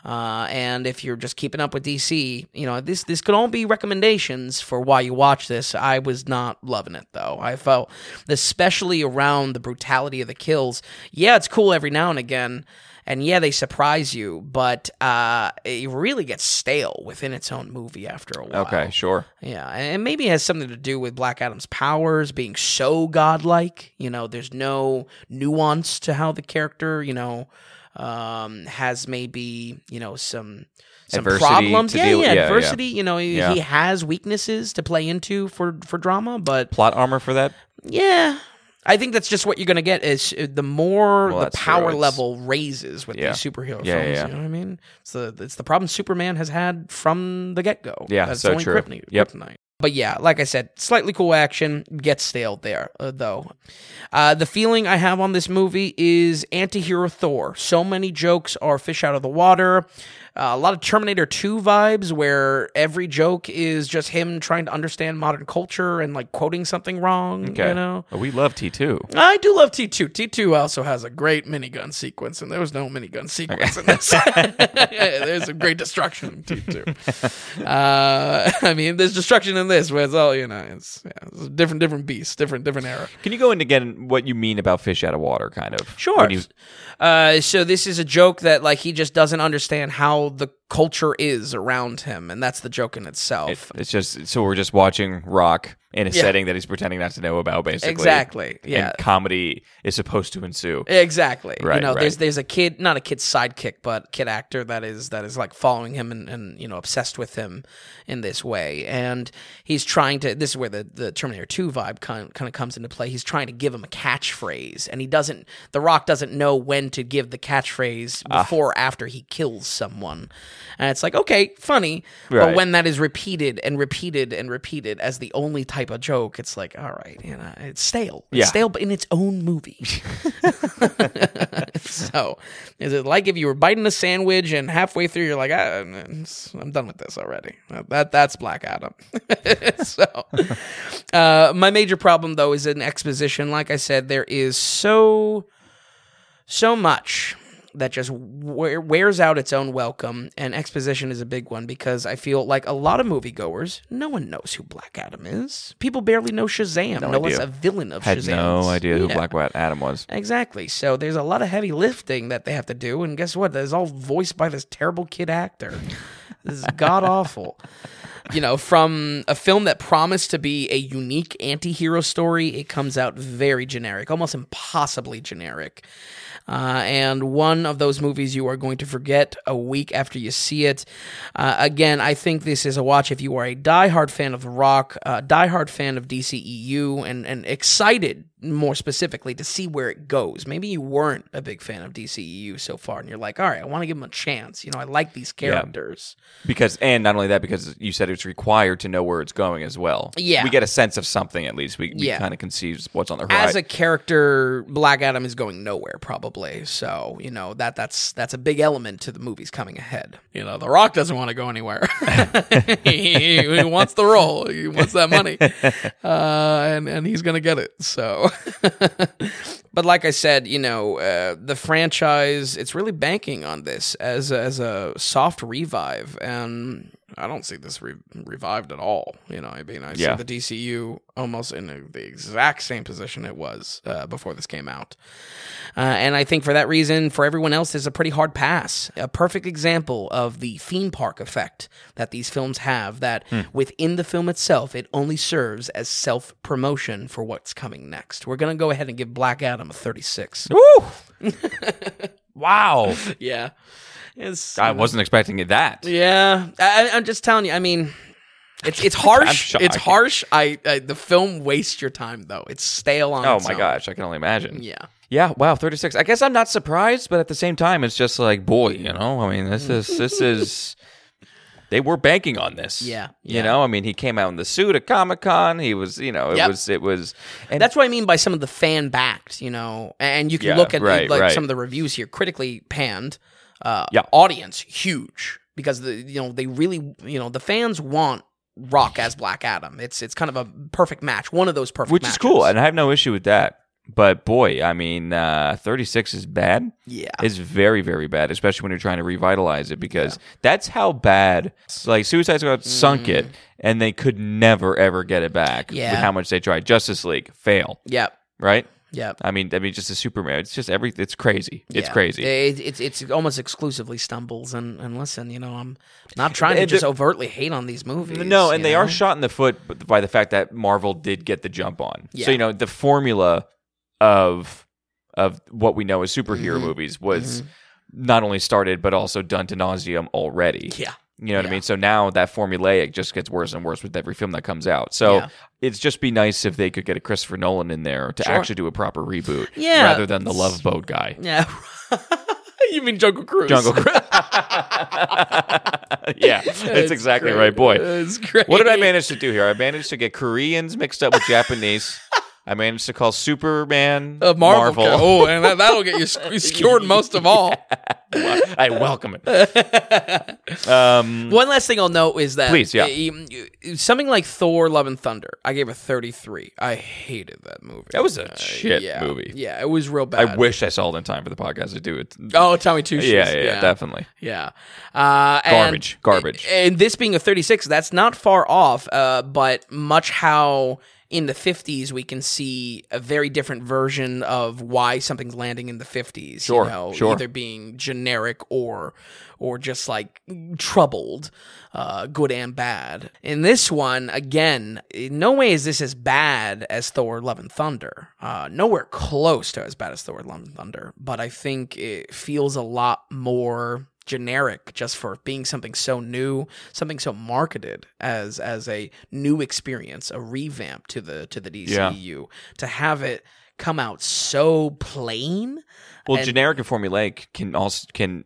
uh, and if you're just keeping up with DC, you know this this could all be recommendations for why you watch this. I was not loving it though. I felt, especially around the brutality of the kills. Yeah, it's cool every now and again, and yeah, they surprise you, but uh, it really gets stale within its own movie after a while. Okay, sure. Yeah, and maybe it has something to do with Black Adam's powers being so godlike. You know, there's no nuance to how the character, you know, um, has maybe you know some some Adversity problems. to Yeah, deal- yeah, yeah, yeah. adversity. You know, he, Yeah. he has weaknesses to play into for for drama, but Plot armor for that? yeah. I think that's just what you're going to get is uh, the more Well, the power true. Level raises with Yeah. these superhero Yeah, films. yeah. You know what I mean? It's the it's the problem Superman has had from the get go. Yeah, that's so only true. Kryptonite. Yep. kryptonite. But yeah, like I said, slightly cool action gets stale there uh, though. Uh, the feeling I have on this movie is anti-hero Thor. So many jokes are fish out of the water. Uh, a lot of Terminator 2 vibes where every joke is just him trying to understand modern culture and like quoting something wrong, Okay. you know? Oh, we love T2. I do love T2. T2 also has a great minigun sequence, and there was no minigun sequence in this. there's a great destruction in T2. Uh, I mean, there's destruction in this, where it's all, you know, it's, yeah, it's a different, different beast, different, different era. Can you go into again what you mean about fish out of water, kind of? Sure. You- Uh, so this is a joke that, like, he just doesn't understand how the culture is around him, and that's the joke in itself. it's just so we're just watching Rock in a Yeah. setting that he's pretending not to know about, basically. exactly. Yeah. And comedy is supposed to ensue. Exactly. Right, you know, right. there's there's a kid, not a kid sidekick, but kid actor that is that is like following him and, and you know obsessed with him in this way, and he's trying to. This is where the the Terminator Two vibe kind kind of comes into play. He's trying to give him a catchphrase, and he doesn't. The Rock doesn't know when to give the catchphrase Ah. before or after he kills someone, and it's like okay, funny, but when that is repeated and repeated and repeated as the only type of joke, it's like all right, you know, it's stale. It's Yeah. stale, but in its own movie. so, is it like if you were biting a sandwich and halfway through you're like, ah, I'm done with this already? That that's Black Adam. so, uh, my major problem though is in exposition. Like I said, there is so so much that just wears out its own welcome, and exposition is a big one because I feel like a lot of moviegoers, no one knows who Black Adam is. People barely know Shazam. No, one's idea. a villain of Had Shazam. no idea who Yeah. Black Adam was. Exactly. So there's a lot of heavy lifting that they have to do, and guess what? That's all voiced by this terrible kid actor. This is god awful. You know, from a film that promised to be a unique anti-hero story, it comes out very generic, almost impossibly generic. Uh, and one of those movies you are going to forget a week after you see it. Uh, again, I think this is a watch if you are a diehard fan of The Rock, uh, diehard fan of DCEU, and, and excited more specifically to see where it goes. Maybe you weren't a big fan of DCEU so far, and you're like, all right, I want to give them a chance. You know, I like these characters. Because and not only that, because you said it's required to know where it's going as well. Yeah. we get a sense of something at least. We, we Yeah. kind of conceive what's on the horizon. As a character, Black Adam is going nowhere probably. So you know that that's that's a big element to the movies coming ahead. You know, The Rock doesn't want to go anywhere. he, he wants the role. He wants that money, uh, and and he's gonna get it. So, but like I said, you know, uh, the franchise it's really banking on this as a, as a soft revive, and I don't see this re- revived at all. You know, I mean, I Yeah. see the DCU almost in the- the exact same position it was uh, before this came out. Uh, and I think for that reason, for everyone else, is a pretty hard pass. A perfect example of the theme park effect that these films have. That within the film itself, it only serves as self promotion for what's coming next. We're gonna go ahead and give Black Adam a thirty six. Woo! wow. yeah, it's I uh, wasn't expecting it that. Yeah, I, I'm just telling you. I mean, it's it's harsh. It's harsh. I, I the film wastes your time though. It's stale on. Oh my own. gosh, I can only imagine. Yeah. Yeah, wow, 36. I guess I'm not surprised, but at the same time it's just like, boy, you know, I mean, this is this is they were banking on this. Yeah, You know, I mean, he came out in the suit at Comic-Con. He was, you know, it Yep. was it was and That's what I mean by some of the fan backed. You know, and you can Yeah, look at right, like right. some of the reviews here, critically panned. Uh, Yeah. Audience huge because the you know they really you know the fans want Rock as Black Adam. It's it's kind of a perfect match. One of those perfect which matches. is cool, and I have no issue with that. But boy, I mean, uh, 36 is bad. yeah. It's very, very bad, especially when you're trying to revitalize it because that's how bad. Like Suicide Squad sunk it, and they could never ever get it back. Mm. Yeah. with how much they tried. Justice League fail, Yep. right? Yep. I mean, I mean, just a Superman. It's just every. It's crazy. It's Yeah. crazy. It, it's it's almost exclusively stumbles and and listen, you know, I'm not trying to And just overtly hate on these movies. no, and they know? are shot in the foot by the fact that Marvel did get the jump on. Yeah. So you know the formula of of what we know as superhero Mhm. movies was Mhm. not only started but also done to nauseum already. Yeah. You know what I mean? So now that formulaic just gets worse and worse with every film that comes out. So Yeah. it's just be nice if they could get a Christopher Nolan in there to Sure. actually do a proper reboot, Yeah. rather than the Love Boat guy. Yeah. you mean Jungle Cruise? Jungle Cruise. yeah, that's exactly great. right, boy. It's great. What did I manage to do here? I managed to get Koreans mixed up with Japanese. I managed to call Superman Uh, Marvel. Oh, and that, that'll get you scored most of all. I welcome it. Um, One last thing I'll note is that Please, yeah. uh, something like Thor: Love and Thunder, I gave a 33. I hated that movie. That was a Uh, shit yeah. movie. Yeah, it was real bad. I wish I saw it in time for the podcast to do it. Oh, Tommy Two Shoes. yeah, yeah, yeah, definitely. Yeah. Uh, and- Garbage, garbage. And this being a 36, that's not far off, uh, but much how in the 50s we can see a very different version of why something's landing in the 50s. Sure, you know, sure. Either being generic or or just like troubled, uh, good and bad. In this one, again, in no way is this as bad as Thor: Love and Thunder. Uh, nowhere close to as bad as Thor: Love and Thunder, but I think it feels a lot more generic just for being something so new something so marketed as as a new experience a revamp to the to the DCU to have it come out so plain Well, And- generic and formulaic can also can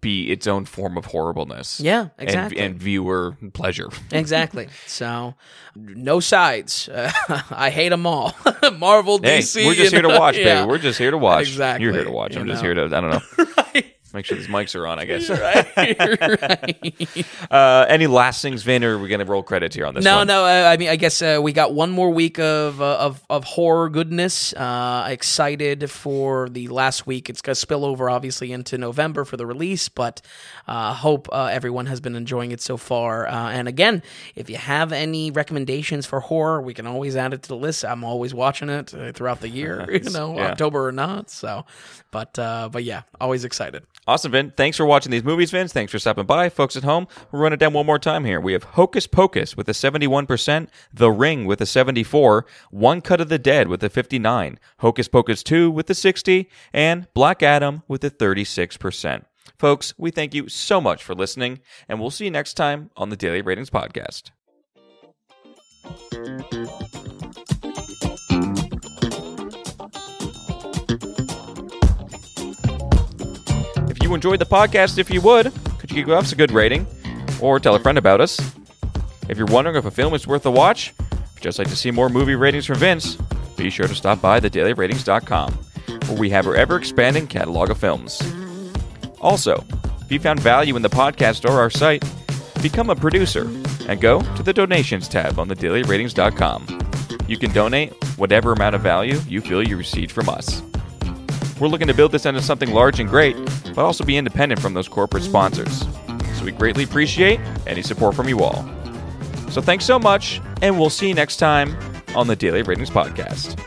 be its own form of horribleness. yeah exactly And, viewer pleasure. Exactly. So, no sides. Uh, I hate them all. Marvel, Hey, DC. we're just here to and- watch, yeah. baby. We're just here to watch. Exactly, You're here to watch. I'm you just here to, I don't know, right. Make sure these mics are on, I guess. right. right. Uh, any last things, Vin, or are we going to roll credits here on this No, one? no. Uh, I mean, I guess uh, we got one more week of uh, of of horror goodness. Uh, excited for the last week. It's going to spill over, obviously, into November for the release, but uh, hope uh, everyone has been enjoying it so far. Uh, and again, if you have any recommendations for horror, we can always add it to the list. I'm always watching it uh, throughout the year, you know, Yeah. October or not. So, but uh, but yeah, always excited. Awesome, Vin. Thanks for watching these movies, Vince. Thanks for stopping by. Folks at home, we'll run it down one more time here. We have Hocus Pocus with a 71%, The Ring with a 74, One Cut of the Dead with a 59, Hocus Pocus 2 with a 60, and Black Adam with a 36%. Folks, we thank you so much for listening, and we'll see you next time on the Daily Ratings Podcast. You enjoyed the podcast, if you would, could you give us a good rating or tell a friend about us? If you're wondering if a film is worth a watch, just like to see more movie ratings from Vince, be sure to stop by thedailyratings.com, where we have our ever expanding catalog of films. Also, if you found value in the podcast or our site, become a producer and go to the donations tab on thedailyratings.com. You can donate whatever amount of value you feel you received from us. We're looking to build this into something large and great, but also be independent from those corporate sponsors. so we greatly appreciate any support from you all. So thanks so much, and we'll see you next time on the Daily Ratings Podcast.